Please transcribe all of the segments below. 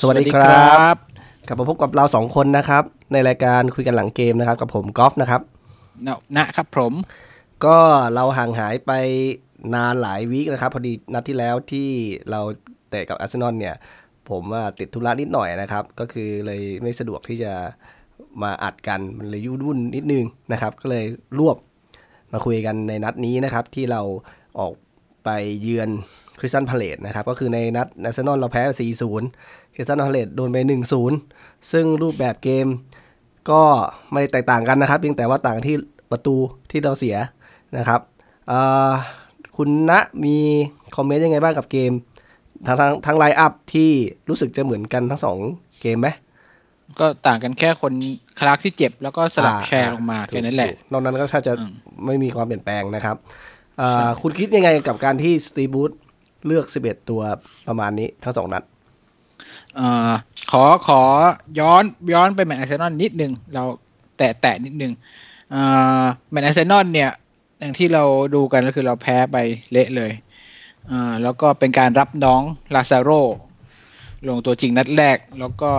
สวัสดีครับ กลับมาพบกับเราสองคนนะครับ ในรายการคุยกันหลังเกมนะครับ กับผมกอล์ฟนะครับนะนะครับผม ก็เราห่างหายไปนานหลายวีคนะครับ พอดีนัดที่แล้วที่เราเตะกับอาร์เซนอลเนี่ย ผมว่าติดธุระนิดหน่อยนะครับ ก็คือเลยไม่สะดวกที่จะมาอัดกันมันเลยยุ่วุ่นนิดนึงนะครับ ก็เลยรวบมาคุยกันในนัดนี้นะครับ ที่เราออกไปเยือน Crystal Palace นะครับ ก็คือในนัดอาร์เซนอลเราแพ้ 4-0 Crystal Palace โดนไป 1-0 ซึ่งรูปแบบเกมก็ไม่ได้แตกต่างกันนะครับเพียงแต่ว่าต่างที่ประตูที่เราเสียนะครับเอ่อคุณณมีคอมเมนต์ยังไงบ้างกับเกมทางทางทาง line up ที่รู้สึกจะเหมือนกันทั้งสองเกมไหมก็ต่างกันแค่คนคลาร์กที่เจ็บแล้วก็สลับอ่าแชร์ลงมาถูกแค่นั้นแหละถูกนอกนั้นก็ถ้าจะอืมไม่มีความเปลี่ยนแปลงนะครับเอ่อคุณคิดยังไงกับการที่สตีบูธ เลือก 11 ตัวประมาณนี้ทั้งสองนัดเอ่อขอขอย้อนย้อนไปแมตช์อาร์เซนอลนิดนึง เราแตะแตะนิดนึงเอ่อแมตช์อาร์เซนอลเนี่ย อย่างที่เราดูกันก็คือเราแพ้ไปเละเลยเอ่อแล้วก็เป็นการรับน้องลาซาโรลงตัวจริงนัดแรก แล้วก็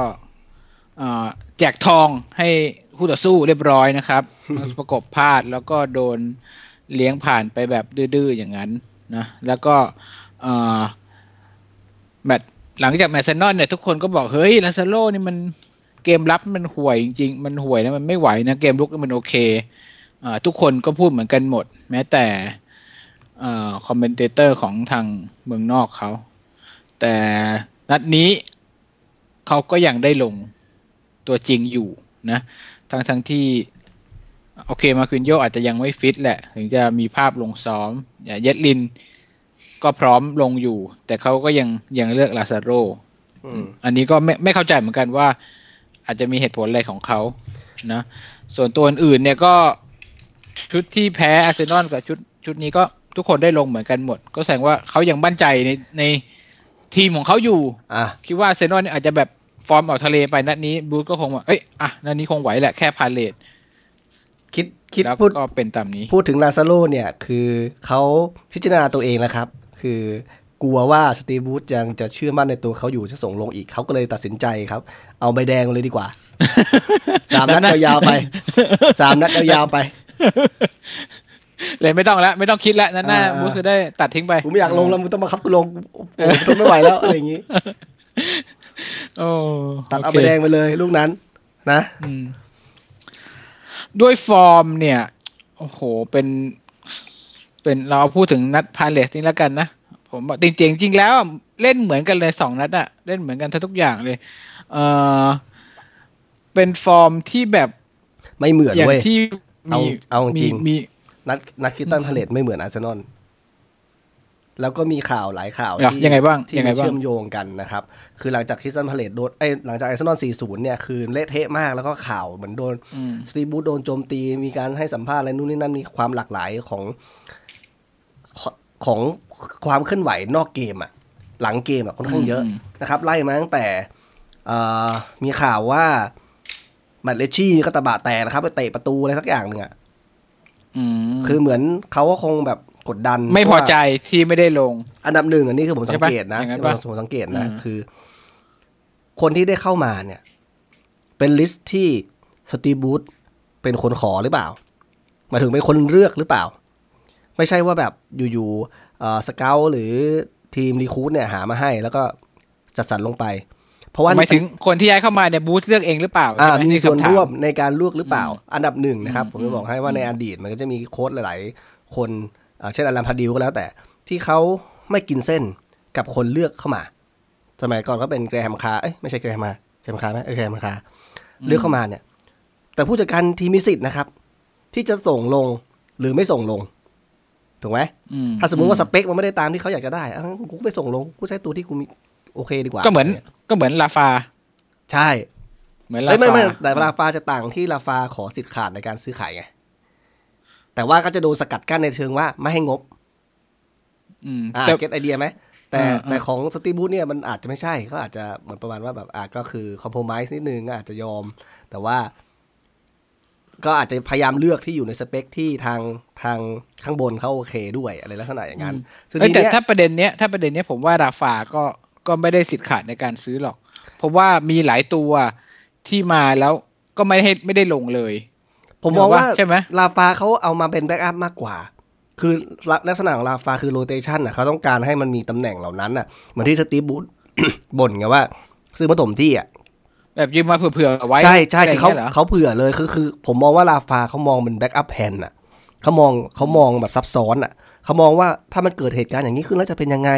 เอ่อแจกทองให้คู่ต่อสู้เรียบร้อยนะครับประกบพลาดแล้วก็โดนเลี้ยงผ่านไปแบบดื้อๆอย่างนั้นนะแล้วก็เอ่อ แมตช์หลังจากแมตช์อาร์เซนอลเนี่ยทุกคนก็บอก เฮ้ย Lascelles นี่มันเกมรับมันห่วยจริง ๆ มันห่วยนะมันไม่ไหวนะ เกมรุกมันโอเคทุกคนก็พูดเหมือนกันหมด แม้แต่ commentator ของทางเมืองนอกเขา แต่นัดนี้เขาก็ยังได้ลงตัวจริงอยู่นะทั้งทั้งที่โอเคมาคินโยอาจจะยังไม่ฟิตแหละ ถึงจะมีภาพลงซ้อมอย่าเยดลิน ก็พร้อมลงอยู่ แต่เขาก็ยังยังเลือกลาซาโรอืมอันนี้ก็ไม่ไม่เข้าใจเหมือนกันว่า อาจจะมีเหตุผลอะไรของเขานะส่วนตัวอื่นๆเนี่ยก็ชุดที่แพ้อาร์เซนอลกับชุดชุดนี้ก็ทุกคนได้ลงเหมือนกันหมด ก็แสดงว่าเขายังมั่นใจในในทีมของเขาอยู่อะคิดว่าอาร์เซนอลเนี่ยอาจจะแบบฟอร์มออกทะเลไปนัดนี้บูธก็คงว่าเอ้ยอะนัดนี้คงไหวแหละแค่ Palace คิดคิดแล้วพูดก็เป็นตามนี้ พูดถึง Lascelles เนี่ยคือเขาพิจารณาตัวเองนะครับ คือกลัวว่า Steve Bruce ยังจะเชื่อมั่นในตัวเขาอยู่จะส่งลงอีกเขาก็เลยตัดสินใจครับ เอาใบแดงเลยดีกว่าสามนัดยาวๆไปสามนัดยาวๆไป เลยไม่ต้องแล้วไม่ต้องคิดแล้วนั่นหน้าอ่าบูธคือได้ตัดทิ้งไปกูไม่อยากลงแล้วมึงต้องมาคับกูลงโอ้โหทนไม่ไหวแล้วอะไรอย่างงี้โอ้ตัดเอาโคใบแดงไปเลย ลูกนั้น นะอืมด้วยฟอร์มเนี่ยโอ้โหเป็น เป็นเราพูดถึงนัดพาเลสนี่แล้วกันนะผมบอกจริงๆจริงแล้วเล่นเหมือนกันเลยสองนัดอะเล่นเหมือนกันทั้งทุกอย่างเลย เออเป็นฟอร์มที่แบบไม่เหมือนอย่างเว้ยที่เอามีเอาจริงมีมีนัดนัด Crystal Palace ไม่เหมือนอาร์เซนอลแล้วก็มีข่าวหลายข่าวอะที่ยังไงบ้างที่ยังไงมีบ้างเชื่อมโยงกันนะครับ คือหลังจาก Crystal Palace โดนเอ้ยหลังจากอาร์เซนอล40 เนี่ย คือเละเทะมากแล้วก็ข่าวเหมือนโดนอืม Steve Bruce โดนโจมตี มีการให้สัมภาษณ์อะไรนู่นนี่นั่นมีความหลากหลายของ ของของความเคลื่อนไหวนอกเกมอะหลังเกมอะค่อนข้างเยอะอืมนะครับ ไล่มาตั้งแต่เอ่อมีข่าวว่า Matt Ritchie ก็ตะบะแตกนะครับไปเตะประตูอะไรสักอย่างหนึ่งอะอืมคือเหมือนเขาก็คงแบบกดดัน ไม่พอใจว่าที่ไม่ได้ลง อันดับหนึ่งอันนี้คือผมใช่สังปะเกตนะอย่างนั้นปะผมสังเกตนะอืมคือ คนที่ได้เข้ามาเนี่ย เป็น list ที่ Steve Bruce เป็นคนขอหรือเปล่าหมายถึงเป็นคนเลือกหรือเปล่า ไม่ใช่ว่าแบบอยู่ๆเอ่อ scout หรือทีม recruit เนี่ยหามาให้แล้วก็จัดสรรลงไป เพราะว่าหมายถึงคนที่ย้ายเข้ามาเนี่ยบูธเลือกเองหรือเปล่าอ่าใช่ไหมีส่วนคำถาร่วมในการเลือกหรือเปล่าอืมอันดับหนึ่งนะครับอืมผมจะบอกให้ว่าอืมในอดีตมันก็จะมีโค้ชหลาย ๆ คนอ่าเช่น Alan Pardew ก็แล้วแต่ที่เขาไม่กินเส้นกับคนเลือกเข้ามา สมัยก่อนก็เป็น Graham Carr เอ้ยไม่ใช่ Graham มา Graham Carr ไหมเออ Graham Carr เลือกเข้ามาเนี่ย แต่ผู้จัดการทีมมีสิทธิ์นะครับ ที่จะส่งลงหรือไม่ส่งลง ถูกไหมอืถ้าสมมุติว่าสเปคมันไม่ได้ตามที่เขาอยากจะได้อะกูก็ไปส่งลงกูใช้ตัวที่กูมีโอเคดีกว่า ก็เหมือนก็เหมือนลาฟา ใช่เหมือนลาเอ้ยไม่ฟาไม่แต่ลาฟาจะต่างที่ลาฟาขอสิทธิ์ขาดในการซื้อขายไงแต่ว่าก็จะโดนสกัดกั้นในเชิงว่าไม่ให้งบอืมอ่าแต่เก็ตไอเดียไหมแต่อ่าอ่าแต่ของสตีบูธเนี่ยมันอาจจะไม่ใช่ก็อาจจะเหมือนประมาณว่าแบบอ่าก็คือคอมโพม i s e นิดนึงก็อาจจะยอม แต่ว่า ก็อาจจะพยายามเลือกที่อยู่ในสเปคที่ทางทางข้างบนเขาโอเคด้วยอะไรลักษณะอย่างนั้นซึ่งเอ้ยทีแต่เนี้ยถ้าประเด็นเนี้ยถ้าประเด็นเนี้ยผมว่าราฟาก็ก็ไม่ได้สิทธิ์ขาดในการซื้อหรอก เพราะว่ามีหลายตัวที่มาแล้วก็ไม่ให้ไม่ได้ลงเลย ผมมองว่าใช่ไหมราฟาเขาเอามาเป็น backup มากกว่า คือลักษณะของราฟาคือ rotation อะเขาต้องการให้มันมีตำแหน่งเหล่านั้นอะเหมือนที่ Steve Bruceบ่นไงว่า ซื้อผสมที่อะ แบบยืมมาเผื่อๆเอาไว้ใช่ใช่คือเขาะไรงี้ยหรเขาเผื่อเลยคือคือ ผมมองว่าลาฟาเขามองเป็นแบ็กอัพแพนอะเขามองเขามองแบบซับซ้อนอะเขามองว่าถ้ามันเกิดเหตุการณ์อย่างนี้ขึ้นแล้วจะเป็นยังไง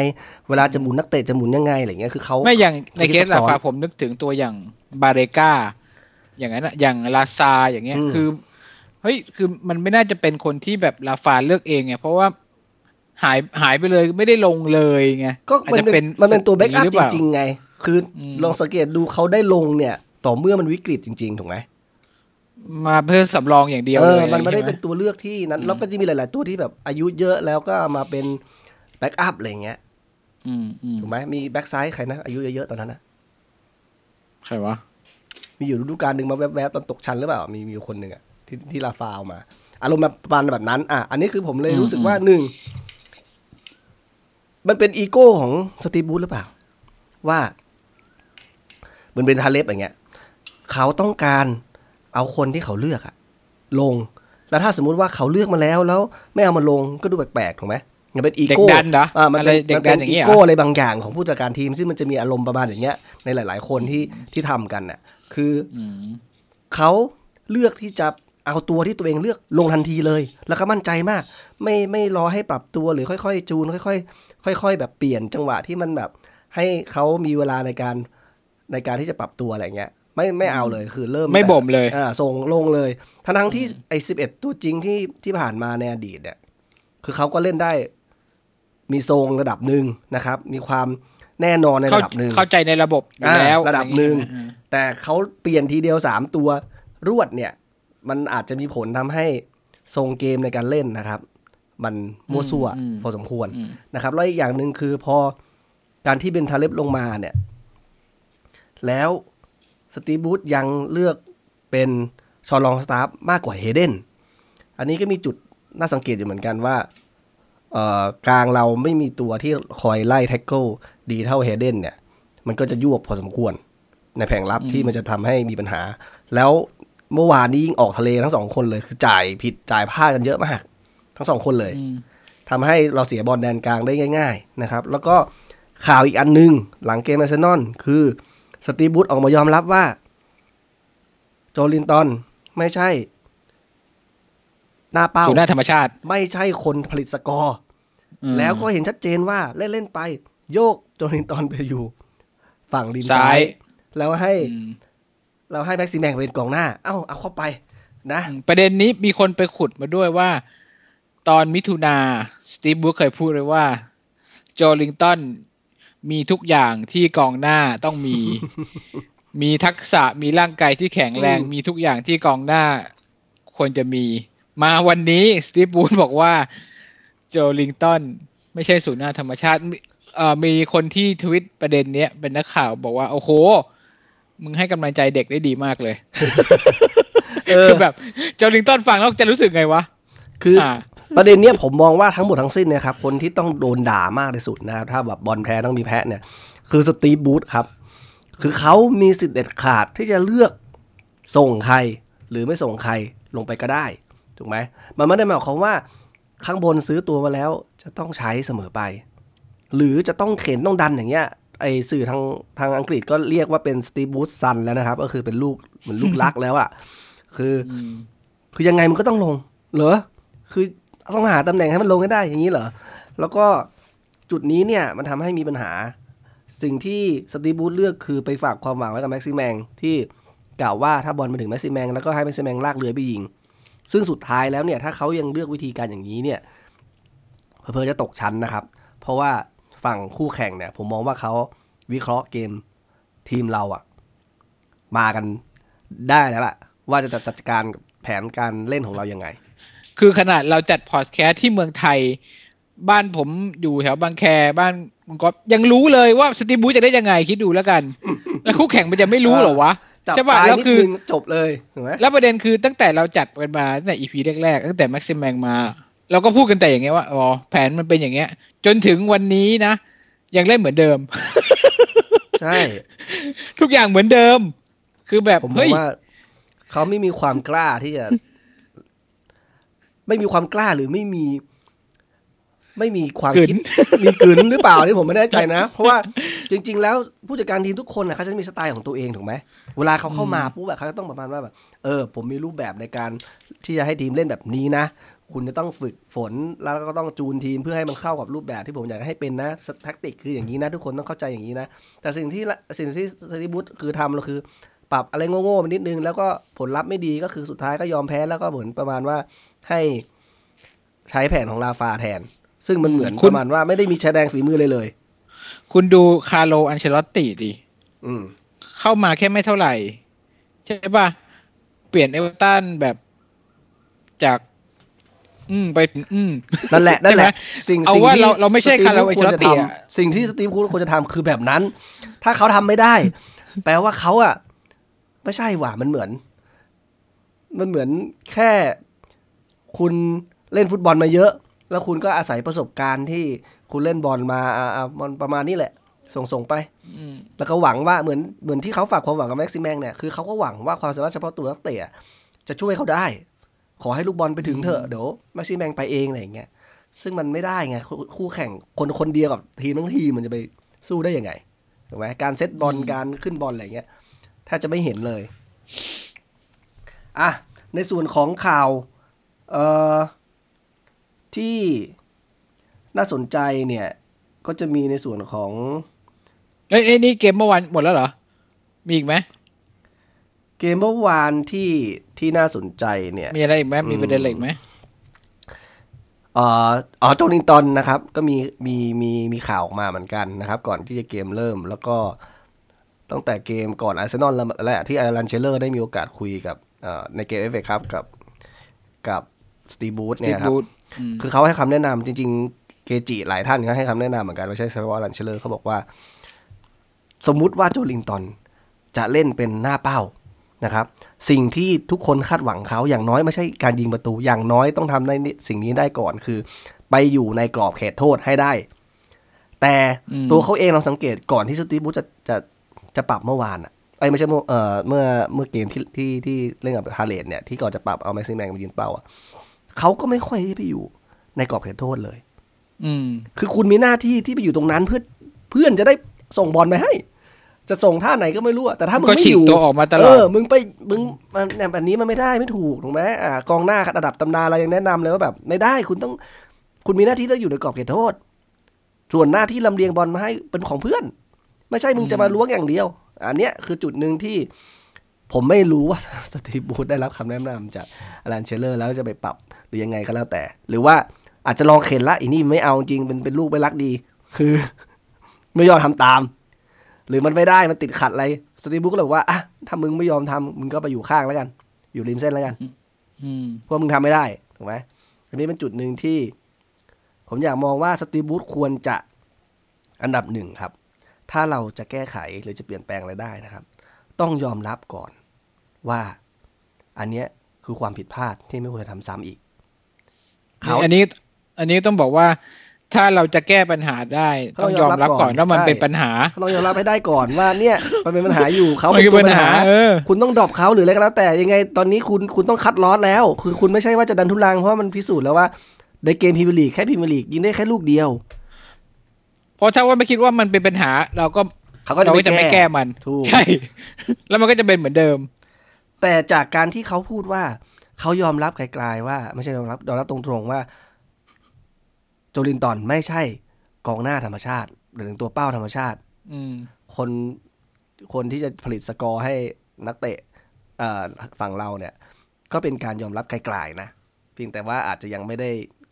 เวลาจะหมุนนักเตะจะหมุนยังไงอะไรเงี้ยคือเขาไม่อย่างในเคสเขาลาซับซ้อนฟาผมนึกถึงตัวอย่างบาเรกาอย่างนั้นอะอย่างลาซาอย่างเงี้ยอืมคือเฮ้ยคือมันไม่น่าจะเป็นคนที่แบบลาฟาเลือกเองไงเพราะว่าหายหายไปเลยไม่ได้ลงเลยไงก็อาจมันจะเป็เป็นนมันเป็นตัวแบ็กย่าอัพหจเปล่าริงๆไง คืออมลองสังเกตดูเขาได้ลงเนี่ย ต่อเมื่อมันวิกฤตจริง ๆ ถูกไหมมาเพื่อสำรองอย่างเดียวเอเลอยมันไม่ได้ใช่หเป็นตัวเลือกที่นั้นแล้วก็จะมีหลาย ๆ ตัวที่แบบอายุเยอะแล้วก็มาเป็นแบ็กอัพอะไรเงี้ยอืมอืมถูกไหมมีแบ็กซ้ายใครนะ อายุเยอะ ๆ ตอนนั้นนะใครวะ มีอยู่ฤดูกาลหนึ่งมาแวบๆตอนตกชั้นหรือเปล่า มีมีอยู่คนหนึ่งอะที่ที่ลาฟาวมา อารมณ์แบบประมาณแบบนั้น อะ อันนี้คือผมเลยรู้สึกว่าหนึ่ง มันเป็นอีโก้ของสตีฟบูธหรือเปล่า ว่า เหมือนเป็นทาเล็บอย่างเงี้ยเขาต้องการเอาคนที่เขาเลือกอะลงแล้วถ้าสมมุติว่าเขาเลือกมาแล้วแล้วไม่เอามาลงก็ดูแปลกๆถูกไหมมันเป็นอีเด็กโก้ดันเหรออ่ามันอะไรเป็นเด็กมันดัเป็นนอย่างอีเงี้ยเหรโก้ออะไรบางอย่างของผู้จัดการทีมซึ่งมันจะมีอารมณ์ประมาณอย่างเงี้ยในหลาย ๆ คนที่ที่ทำกันน่ะ คืออืมเขาเลือกที่จะเอาตัวที่ตัวเองเลือกลงทันทีเลย แล้วก็มั่นใจมาก ไม่ไม่รอให้ปรับตัวหรือค่อย ๆ จูนค่อย ๆ ค่อย ๆ แบบเปลี่ยนจังหวะที่มันแบบ ให้เขามีเวลาในการ ในการที่จะปรับตัวอะไรเงี้ยไม่ไม่เอาเลยคือเริ่มไม่บ่มเลยอ่าส่งลงเลย ทั้งทั้งๆที่ไอ้สิบเอ็ดตัวจริงที่ที่ผ่านมาในอดีตเนี่ย คือเขาก็เล่นได้ มีทรงระดับหนึ่งนะครับ มีความแน่นอนในเข้าระดับหนึ่งเข้าใจในระบบอยู่อ่าแล้วระดับหนึ่งอะไอย่างเงี้ยแต่เขาเปลี่ยนทีเดียวสามตัวรวดเนี่ย มันอาจจะมีผลทำให้ทรงเกมในการเล่นนะครับ มันมั่วซั่วพอสมควรอืมนะครับแล้วอีกอย่างหนึ่งคือพอการที่เบนทาเล็บลงมาเนี่ย แล้วสตีฟบูธยังเลือกเป็นชอลองสตาฟมากกว่าเฮเดนอันนี้ก็มีจุดน่าสังเกตอยู่เหมือนกันว่าเอ่อกลางเราไม่มีตัวที่คอยไล่ tackle ดีเท่าเฮเดนเนี่ย มันก็จะยวบพอสมควร ในแผงรับที่มันจะทำให้มีปัญหา แล้วเมื่อวานนี้ยิ่งออกทะเลทั้งสองคนเลย คือจ่ายผิดจ่ายพลาดกันเยอะมาก ทั้งสองคนเลยอืมทำให้เราเสียบอลแดนกลางได้ง่าย ๆ นะครับ แล้วก็ข่าวอีกอันหนึ่ง หลังเกมอาร์เซนอลคือ Steve Bruce ออกมายอมรับว่า Joelinton ไม่ใช่ หน้าเป้าสู่หน้าธรรมชาติ ไม่ใช่คนผลิตสกอร์อืมแล้วก็เห็นชัดเจนว่าเล่นเล่นๆไป โยกโจลินตันไปอยู่ ฝั่งริมซ้าซ้ายยแล้วให้อืมเราให้แม็กซิแมงเป็นกองหน้า เอ้า เอาเข้าไปนะ ประเด็นนี้มีคนไปขุดมาด้วยว่า ตอนมิถุนาสตีฟบุ๊กเคยพูดเลยว่า โจลิงตัน มีทุกอย่างที่กองหน้าต้องมี มีทักษะมีร่างกายที่แข็งแรงอืมมีทุกอย่างที่กองหน้าควรจะมี มาวันนี้สตีฟบูธบอกว่าโจลิงตันไม่ใช่ศูนย์หน้าธรรมชาติมีเอ่อมีคนที่ทวิตประเด็นเนี้ยเป็นนักข่าวบอกว่า โอ้โห มึงให้กำลังใจเด็กได้ดีมากเลยเออคือแบบโจลิงตันฟังแล้วจะรู้สึกไงวะ คือออ่า ประเด็นเนี้ยผมมองว่าทั้งหมดทั้งสิ้นเนะครับคนที่ต้องโดนด่ามากที่สุดนะครับถ้าแบบบอลแพ้ต้องมีแพ้เนี่ย คือสตีฟบูธครับ คือเขามีสิทธิ์เด็ดขาดที่จะเลือกส่งใคร หรือไม่ส่งใครลงไปก็ได้ถูกไหมมันไม่ได้หมายความว่าข้างบนซื้อตัวมาแล้วจะต้องใช้เสมอไป หรือจะต้องเข็นต้องดันอย่างเงี้ยไอสื่อทางทางอังกฤษก็เรียกว่าเป็นสตีฟบูธซันแล้วนะครับ ก็คือเป็นลูกเหมือนลูกรักแล้วอะคืออืมคือยังไงมันก็ต้องลง เหรอ คือ ต้องหาตำแหน่งให้มันลงให้ได้อย่างนี้เหรอ แล้วก็จุดนี้เนี่ยมันทำให้มีปัญหา สิ่งที่สตีบูธเลือกคือไปฝากความหวังไว้กับแม็กซิแมงที่กล่าวว่าถ้าบอลมาถึงแม็กซิแมงแล้วก็ให้แม็กซิแมงลากเรือไปยิง ซึ่งสุดท้ายแล้วเนี่ยถ้าเขายังเลือกวิธีการอย่างนี้เนี่ยเพอๆจะตกชั้นนะครับ เพราะว่าฝั่งคู่แข่งเนี่ย ผมมองว่าเขาวิเคราะห์เกมทีมเราอะมากันได้แล้วล่ะ ว่าจะจัดการแผนการเล่นของเรายังไง คือขนาดเราจัดพอดแคสต์ที่เมืองไทย บ้านผมอยู่แถวบางแคบ้านคุณก๊อฟยังรู้เลยว่าสตีฟบูธจะได้ยังไงคิดดูแล้วกัน แล้วคู่แข่งมันจะไม่รู้เหรอวะจับใช่ป่ะปลายแล้วนิดคือนึงจบเลยถูกไหมแล้วประเด็นคือตั้งแต่เราจัดกันมาตั้งแต่อีพีแรกๆตั้งแต่แม็กซิมแมงมาเราก็พูดกันแต่อย่างเงี้ยว่าอ๋อแผนมันเป็นอย่างเงี้ย จนถึงวันนี้นะ ยังเล่นเหมือนเดิม ใช่ ทุกอย่างเหมือนเดิม คือแบบผมมอเฮ้ยงว่าเขาไม่มีความกล้าที่จะ ไม่มีความกล้าหรือไม่มี ไม่มีความกลืนคิดมีกลืนหรือเปล่านี่ผมไม่แน่ใจนะ เพราะว่าจริง ๆ แล้วผู้จัดการทีมทุกคนนะเขาจะมีสไตล์ของตัวเองถูกไหมเวลาเขาเข้ามาปุ๊บแบบเขาจะต้องประมาณว่าแบบเออ ผมมีรูปแบบในการที่จะให้ทีมเล่นแบบนี้นะคุณจะต้องฝึกฝนแล้วก็ต้องจูนทีมเพื่อให้มันเข้ากับรูปแบบที่ผมอยากให้เป็นนะแท็กติกคืออย่างนี้นะ ทุกคนต้องเข้าใจอย่างนี้นะ แต่สิ่งที่ละสิ่งที่สตีฟ บรูซคือทำเราคือ ปรับอะไรโง่ๆไปนิดนึง แล้วก็ผลลัพธ์ไม่ดีก็คือสุดท้ายก็ยอมแพ้แล้วก็เหมือนประมาณว่า ให้ใช้แผนของราฟาแทน ซึ่งมันเหมือนคุปณระมาณว่าไม่ได้มีแสดงฝีมือเลยเลย คุณดูคาร์โลอันเชลอตติดิอืมเข้ามาแค่ไม่เท่าไหร่ ใช่ป่ะเปลี่ยนเอเวอร์ตันแบบจาก อืมไปถึงอืมนั่นแหละนั่นแหละ สิ่งเอาสิ่งว่าที่เราเราไม่ใช่สตีฟคาร์โลควรจะอัลเชลอตติอะทำสิ่งที่สตีฟควรจะทำคือแบบนั้น ถ้าเขาทำไม่ได้ แปลว่าเขาอะไม่ใช่หว่ามันเหมือน มันเหมือนแค่ คุณเล่นฟุตบอลมาเยอะ แล้วคุณก็อาศัยประสบการณ์ที่คุณเล่นบอลมาอ่าอ่ามันประมาณนี้แหละ ส่งส่งไปอืมแล้วก็หวังว่าเหมือนเหมือนที่เขาฝากความหวังกับแม็กซิแมงเนี่ยคือเขาก็หวังว่าความสามารถเฉพาะตัวนักเตะจะช่วยเขาได้ ขอให้ลูกบอลไปถึงเถอะเดี๋ยวแม็กซิแมงไปเองอะไรอย่างเงี้ยซึ่งมันไม่ได้ไงคู่คู่แข่งคนคนเดียวกับทีมทั้งทีมมันจะไปสู้ได้ยังไงถูกไหมการเซตบอลการขึ้นบอลอะไรอย่างเงี้ยแทบจะไม่เห็นเลย อะ ในส่วนของข่าวเอ่อ ที่น่าสนใจเนี่ย ก็จะมีในส่วนของเอ้ยเอ้ยนี่เกมเมื่อวานหมดแล้วเหรอ มีอีกไหมเกมเมื่อวานที่ที่น่าสนใจเนี่ย มีอะไรอีกไหมมีประเด็นอะไรอีกไหมเอ่ออ๋อโจลิงตันนะครับ ก็มีมีมีมีข่าวออกมาเหมือนกันนะครับ ก่อนที่จะเกมเริ่ม แล้วก็ตั้งแต่เกมก่อนอาร์เซนอลแล้วและที่อลันเชียเรอร์ได้มีโอกาสคุยกับเอ่อในเกมเอฟเอครับกับกับ สตีบูธสเนี่ตียครับบูธอืมคือเขาให้คำแนะนำจริง ๆ เกจิหลายท่านก็ให้คำแนะนำเหมือนกันไม่ใช่เฉพาะอลันเชียเรอร์เขาบอกว่า สมมุติว่าโจลิงตันจะเล่นเป็นหน้าเป้านะครับ สิ่งที่ทุกคนคาดหวังเขาอย่างน้อยไม่ใช่การยิงประตู อย่างน้อยต้องทำในสิ่งนี้ได้ก่อนคือ ไปอยู่ในกรอบเขตโทษให้ได้ แต่อืมตัวเขาเองเราสังเกตก่อนที่สตีฟบูธจะจะจะปรับเมื่อวานอะไอ้ยไม่ใช่เมื่อเอ่อเมื่อเมื่อเกมที่ที่ที่เล่นกับฮาเลนเนี่ยที่ก่อนจะปรับเอาแม็กซิแมงมายืนเป้าอะ เขาก็ไม่ค่อยได้ไปอยู่ในกรอบเขตโทษเลย อืม คือคุณมีหน้าที่ที่ไปอยู่ตรงนั้นเพื่อเพื่อนจะได้ส่งบอลไปให้ จะส่งท่าไหนก็ไม่รู้อะแต่ถ้ามึงก็ไม่ฉีอกยู่ตัวออกมาตลเออดอมึงไปมึงมันเนี่ยแบบนี้มันไม่ได้ไม่ถูกถูกไหมอ่ากองหน้าระดับตำนานเรายังแนะนำเลยว่าแบบไม่ได้คุณต้อง คุณมีหน้าที่ต้องอยู่ในกรอบเขตโทษ ส่วนหน้าที่ลำเลียงบอลมาให้เป็นของเพื่อน ไม่ใช่มึงจะมาล้วงอย่างเดียว อันเนี้ยคือจุดหนึ่งที่ ผมไม่รู้ว่าสตีฟบูธได้รับคำแนะนำจากอลันเชลเลอร์แล้วจะไปปรับหรือยังไงก็แล้วแต่ หรือว่าอาจจะลองเข็นละอีนี่ไม่เอาจริงเป็นเป็นลูกไม่รักดี คือ ไม่ยอมทำตาม หรือมันไม่ได้มันติดขัดอะไรสตีฟบูธก็เลยบอกว่าอะถ้ามึงไม่ยอมทำมึงก็ไปอยู่ข้างแล้วกัน อยู่ริมเส้นแล้วกันอืมเพราะมึงทำไม่ได้ถูกไหมอันนี้เป็นจุดหนึ่งที่ ผมอยากมองว่าสตีฟบูธควรจะอันดับหนึ่งครับ ถ้าเราจะแก้ไขหรือจะเปลี่ยนแปลงอะไรได้นะครับ ต้องยอมรับก่อน ว่าอันเนี้ยคือความผิดพลาดที่ไม่ควรจะทำซ้ำอีกเขาอันนี้อันนี้ต้องบอกว่าถ้าเราจะแก้ปัญหาได้ต้องยอมรับก่อนว่ามันเป็นปัญหาต้องยอมรับให้ได้ก่อนว่าเนี่ยมันเป็นปัญหาอยู่เขามันเป็นคือตัวปัญปัญหาหาเออคุณต้อง drop เขาหรืออะไรก็แล้ว แต่ยังไงตอนนี้คุณคุณต้อง cut loss แล้ว คือคุณไม่ใช่ว่าจะดันทุรังเพราะว่ามันพิสูจน์แล้วว่า ในเกมพรีเมียร์ลีกแค่พรีเมียร์ลีกยิงได้แค่ลูกเดียว เพราะถ้าว่าไม่คิดว่ามันเป็นปัญหา เราก็เขาก็จะเราไม่ก็จะไม่แก้แก้มันถูกใช่แล้วมันก็จะเป็นเหมือนเดิม แต่จากการที่เขาพูดว่า เขายอมรับไกลๆว่า ไม่ใช่ยอมรับยอมรับตรงๆว่า โจลินตันไม่ใช่กองหน้าธรรมชาติ หรือตัวเป้าธรรมชาติ อืมคนคนที่จะผลิตสกอร์ให้นักเตะเอ่อฝั่งเราเนี่ย ก็เป็นการยอมรับไกลๆนะเพียงแต่ว่าอาจจะยังไม่ได้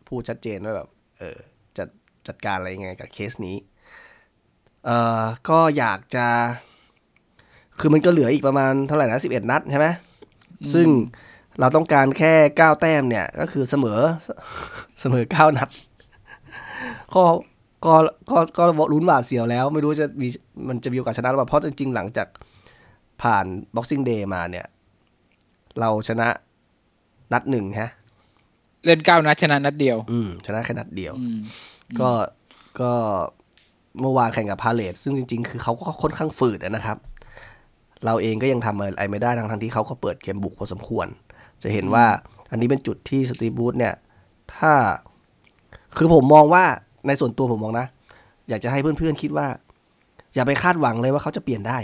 พูดชัดเจนว่าแบบ เออจะจัดการอะไรยังไงกับเคสนี้ เอ่อก็อยากจะ คือมันก็เหลืออีกประมาณเท่าไหร่นะสิบเอ็ดนัดใช่ไหมซึ่งเราต้องการแค่เก้าแต้มเนี่ย ก็คือเสมอเสมอเก้านัด ก็ก็ก็ก็ลุ้นหวาดเสียวแล้ว ไม่รู้จะมีมันจะมีโอกาสชนะหรือเปล่าเพราะจริงๆ หลังจากผ่าน Boxing Day มาเนี่ย เราชนะนัดหนึ่งฮะ เล่นเก้านัดชนะนัดเดียว อืม ชนะแค่นัดเดียวอืมก็ก็เมื่อวานแข่งกับพาเลตซึ่งจริง ๆ คือเขาก็ค่อนข้างฝืดอะนะครับ เราเองก็ยังทำอะไรไม่ได้ทั้งทั้งๆที่เขาก็เปิดเกมบุกพอสมควร จะเห็นว่าอันนี้เป็นจุดที่สตีฟบูธเนี่ย ถ้า คือผมมองว่าในส่วนตัวผมมองนะ อยากจะให้เพื่อนๆคิดว่า อย่าไปคาดหวังเลยว่าเขาจะเปลี่ยนได้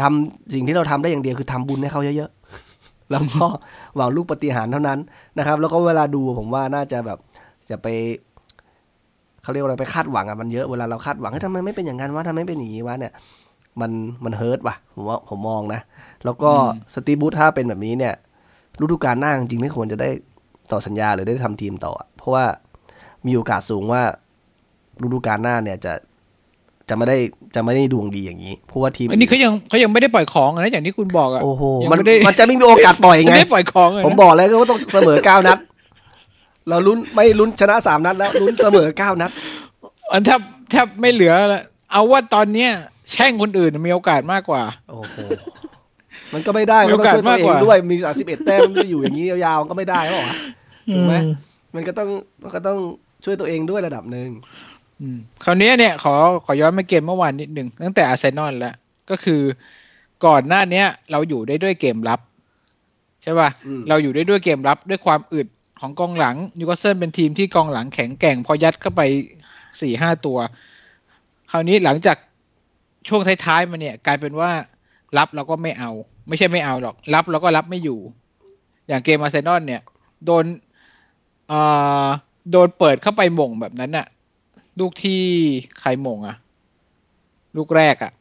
ทำสิ่งที่เราทำได้อย่างเดียวคือทำบุญให้เขาเยอะๆ แล้วก็หวังลูกปฏิหารย์เท่านั้นนะครับ แล้วก็เวลาดูผมว่าน่าจะแบบจะไปเขาเรียกว่าอะไรไปคาดหวังอะมันเยอะเวลาเราคาดหวังให้ยทำไมไม่เป็นอย่างนั้นวะทำไมไม่เป็นอย่างนี้วะเนี่ย มันมันเฮิร์ตว่ะผมว่าผมมองนะ แล้วก็สตีฟบูธถ้าเป็นแบบนี้เนี่ยฤดูกาลหน้าจริงๆไม่ควรจะได้ต่อสัญญาหรือได้ทำทีมต่ออะเพราะว่ามีโอกาสสูงว่าฤดูกาลหน้าเนี่ยจะจะไม่ได้จะไม่ได้ดวงดีอย่างนี้เพราะว่าทีมอันนี้เขายังเขายังไม่ได้ปล่อยของอะนะอย่างที่คุณบอกอะโอ้โหยังมันไม่ได้มันจะไม่มีโอกาสปล่อยยังไงไม่ได้ปล่อยของเลยผมนะบอกแล้วว่าต้องเสมอเก้านัด เราลุ้นไม่ลุ้นชนะสามนัดแล้วลุ้นเสมอเก้านัด อันแทบแทบไม่เหลือละ เอาว่าตอนเนี้ยแช่งคนอื่นมีโอกาสมากกว่า โอ้โหมันก็ไม่ได้มีมันโอต้องกาสช่วยตัวเอมากกงว่าด้วยมีสามสิบเอ็ดแต้มจะอยู่อย่างนี้ยาวๆก็ไม่ได้หรอวะถูกไหมมันก็ต้องมันก็ต้องช่วยตัวเองด้วยระดับหนึ่งอืมคราวนี้เนี่ยขอขอย้อนมาเกมเมื่อวานนิดหนึ่งตั้งแต่อาร์เซนอลแล้ว ก็คือก่อนหน้าเนี้ย เราอยู่ได้ด้วยเกมรับ ใช่ป่ะอืมเราอยู่ได้ด้วยเกมรับด้วยความอึดของกองหลังนิวคาสเซิลเป็นทีมที่กองหลังแข็งแกร่ง พอยัดเข้าไปสี่ห้าตัว คราวนี้หลังจากช่วงท้ายๆมาเนี่ย กลายเป็นว่ารับเราก็ไม่เอา ไม่ใช่ไม่เอาหรอก รับเราก็รับไม่อยู่ อย่างเกมอาร์เซนอลเนี่ย โดนเอ่อโดนเปิดเข้าไปโหม่งแบบนั้นน่ะ ลูกที่ใครโหม่งอะลูกแรกอะ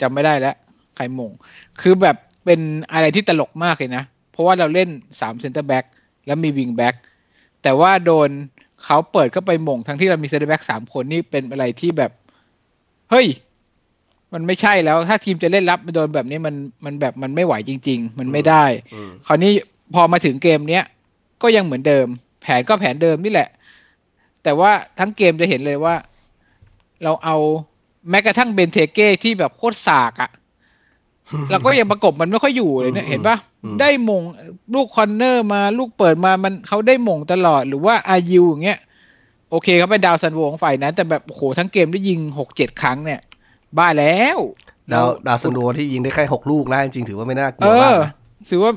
จำไม่ได้แล้วใครโหม่ง คือแบบเป็นอะไรที่ตลกมากเลยนะ เพราะว่าเราเล่นสามเซนเตอร์แบ็กแล้วมีวิงแบ็กแต่ว่าโดนเขาเปิดเข้าไปโหม่งทั้งที่เรามีเซนเตอร์แบ็กสามคนนี่เป็นอะไรที่แบบ เฮ้ย มันไม่ใช่แล้ว ถ้าทีมจะเล่นรับมาโดนแบบนี้มันมันแบบมันไม่ไหวจริง ๆ มันไม่ได้อืมคราวนี้พอมาถึงเกมเนี้ยก็ยังเหมือนเดิม แผนก็แผนเดิมนี่แหละ แต่ว่าทั้งเกมจะเห็นเลยว่า เราเอาแม้กระทั่งเบนเทเก้ที่แบบโคตรสากอะเราก็ยังประกบมันไม่ค่อยอยู่เลยเนี่ยเห็นปะอืมได้โหม่งลูก corner มาลูกเปิดมามันเขาได้โหม่งตลอดหรือว่าอายิวอย่างเงี้ย โอเคเขาเป็นดาวซัลโวของฝ่ายนั้น แต่แบบโอ้โหทั้งเกมได้ยิงหกเจ็ดครั้งเนี่ย บ้าแล้ว ดาวดาวซัลโวที่ยิงได้แค่หกลูกนะจริงๆถือว่าไม่น่ากลัเอวมากอนะถือว่า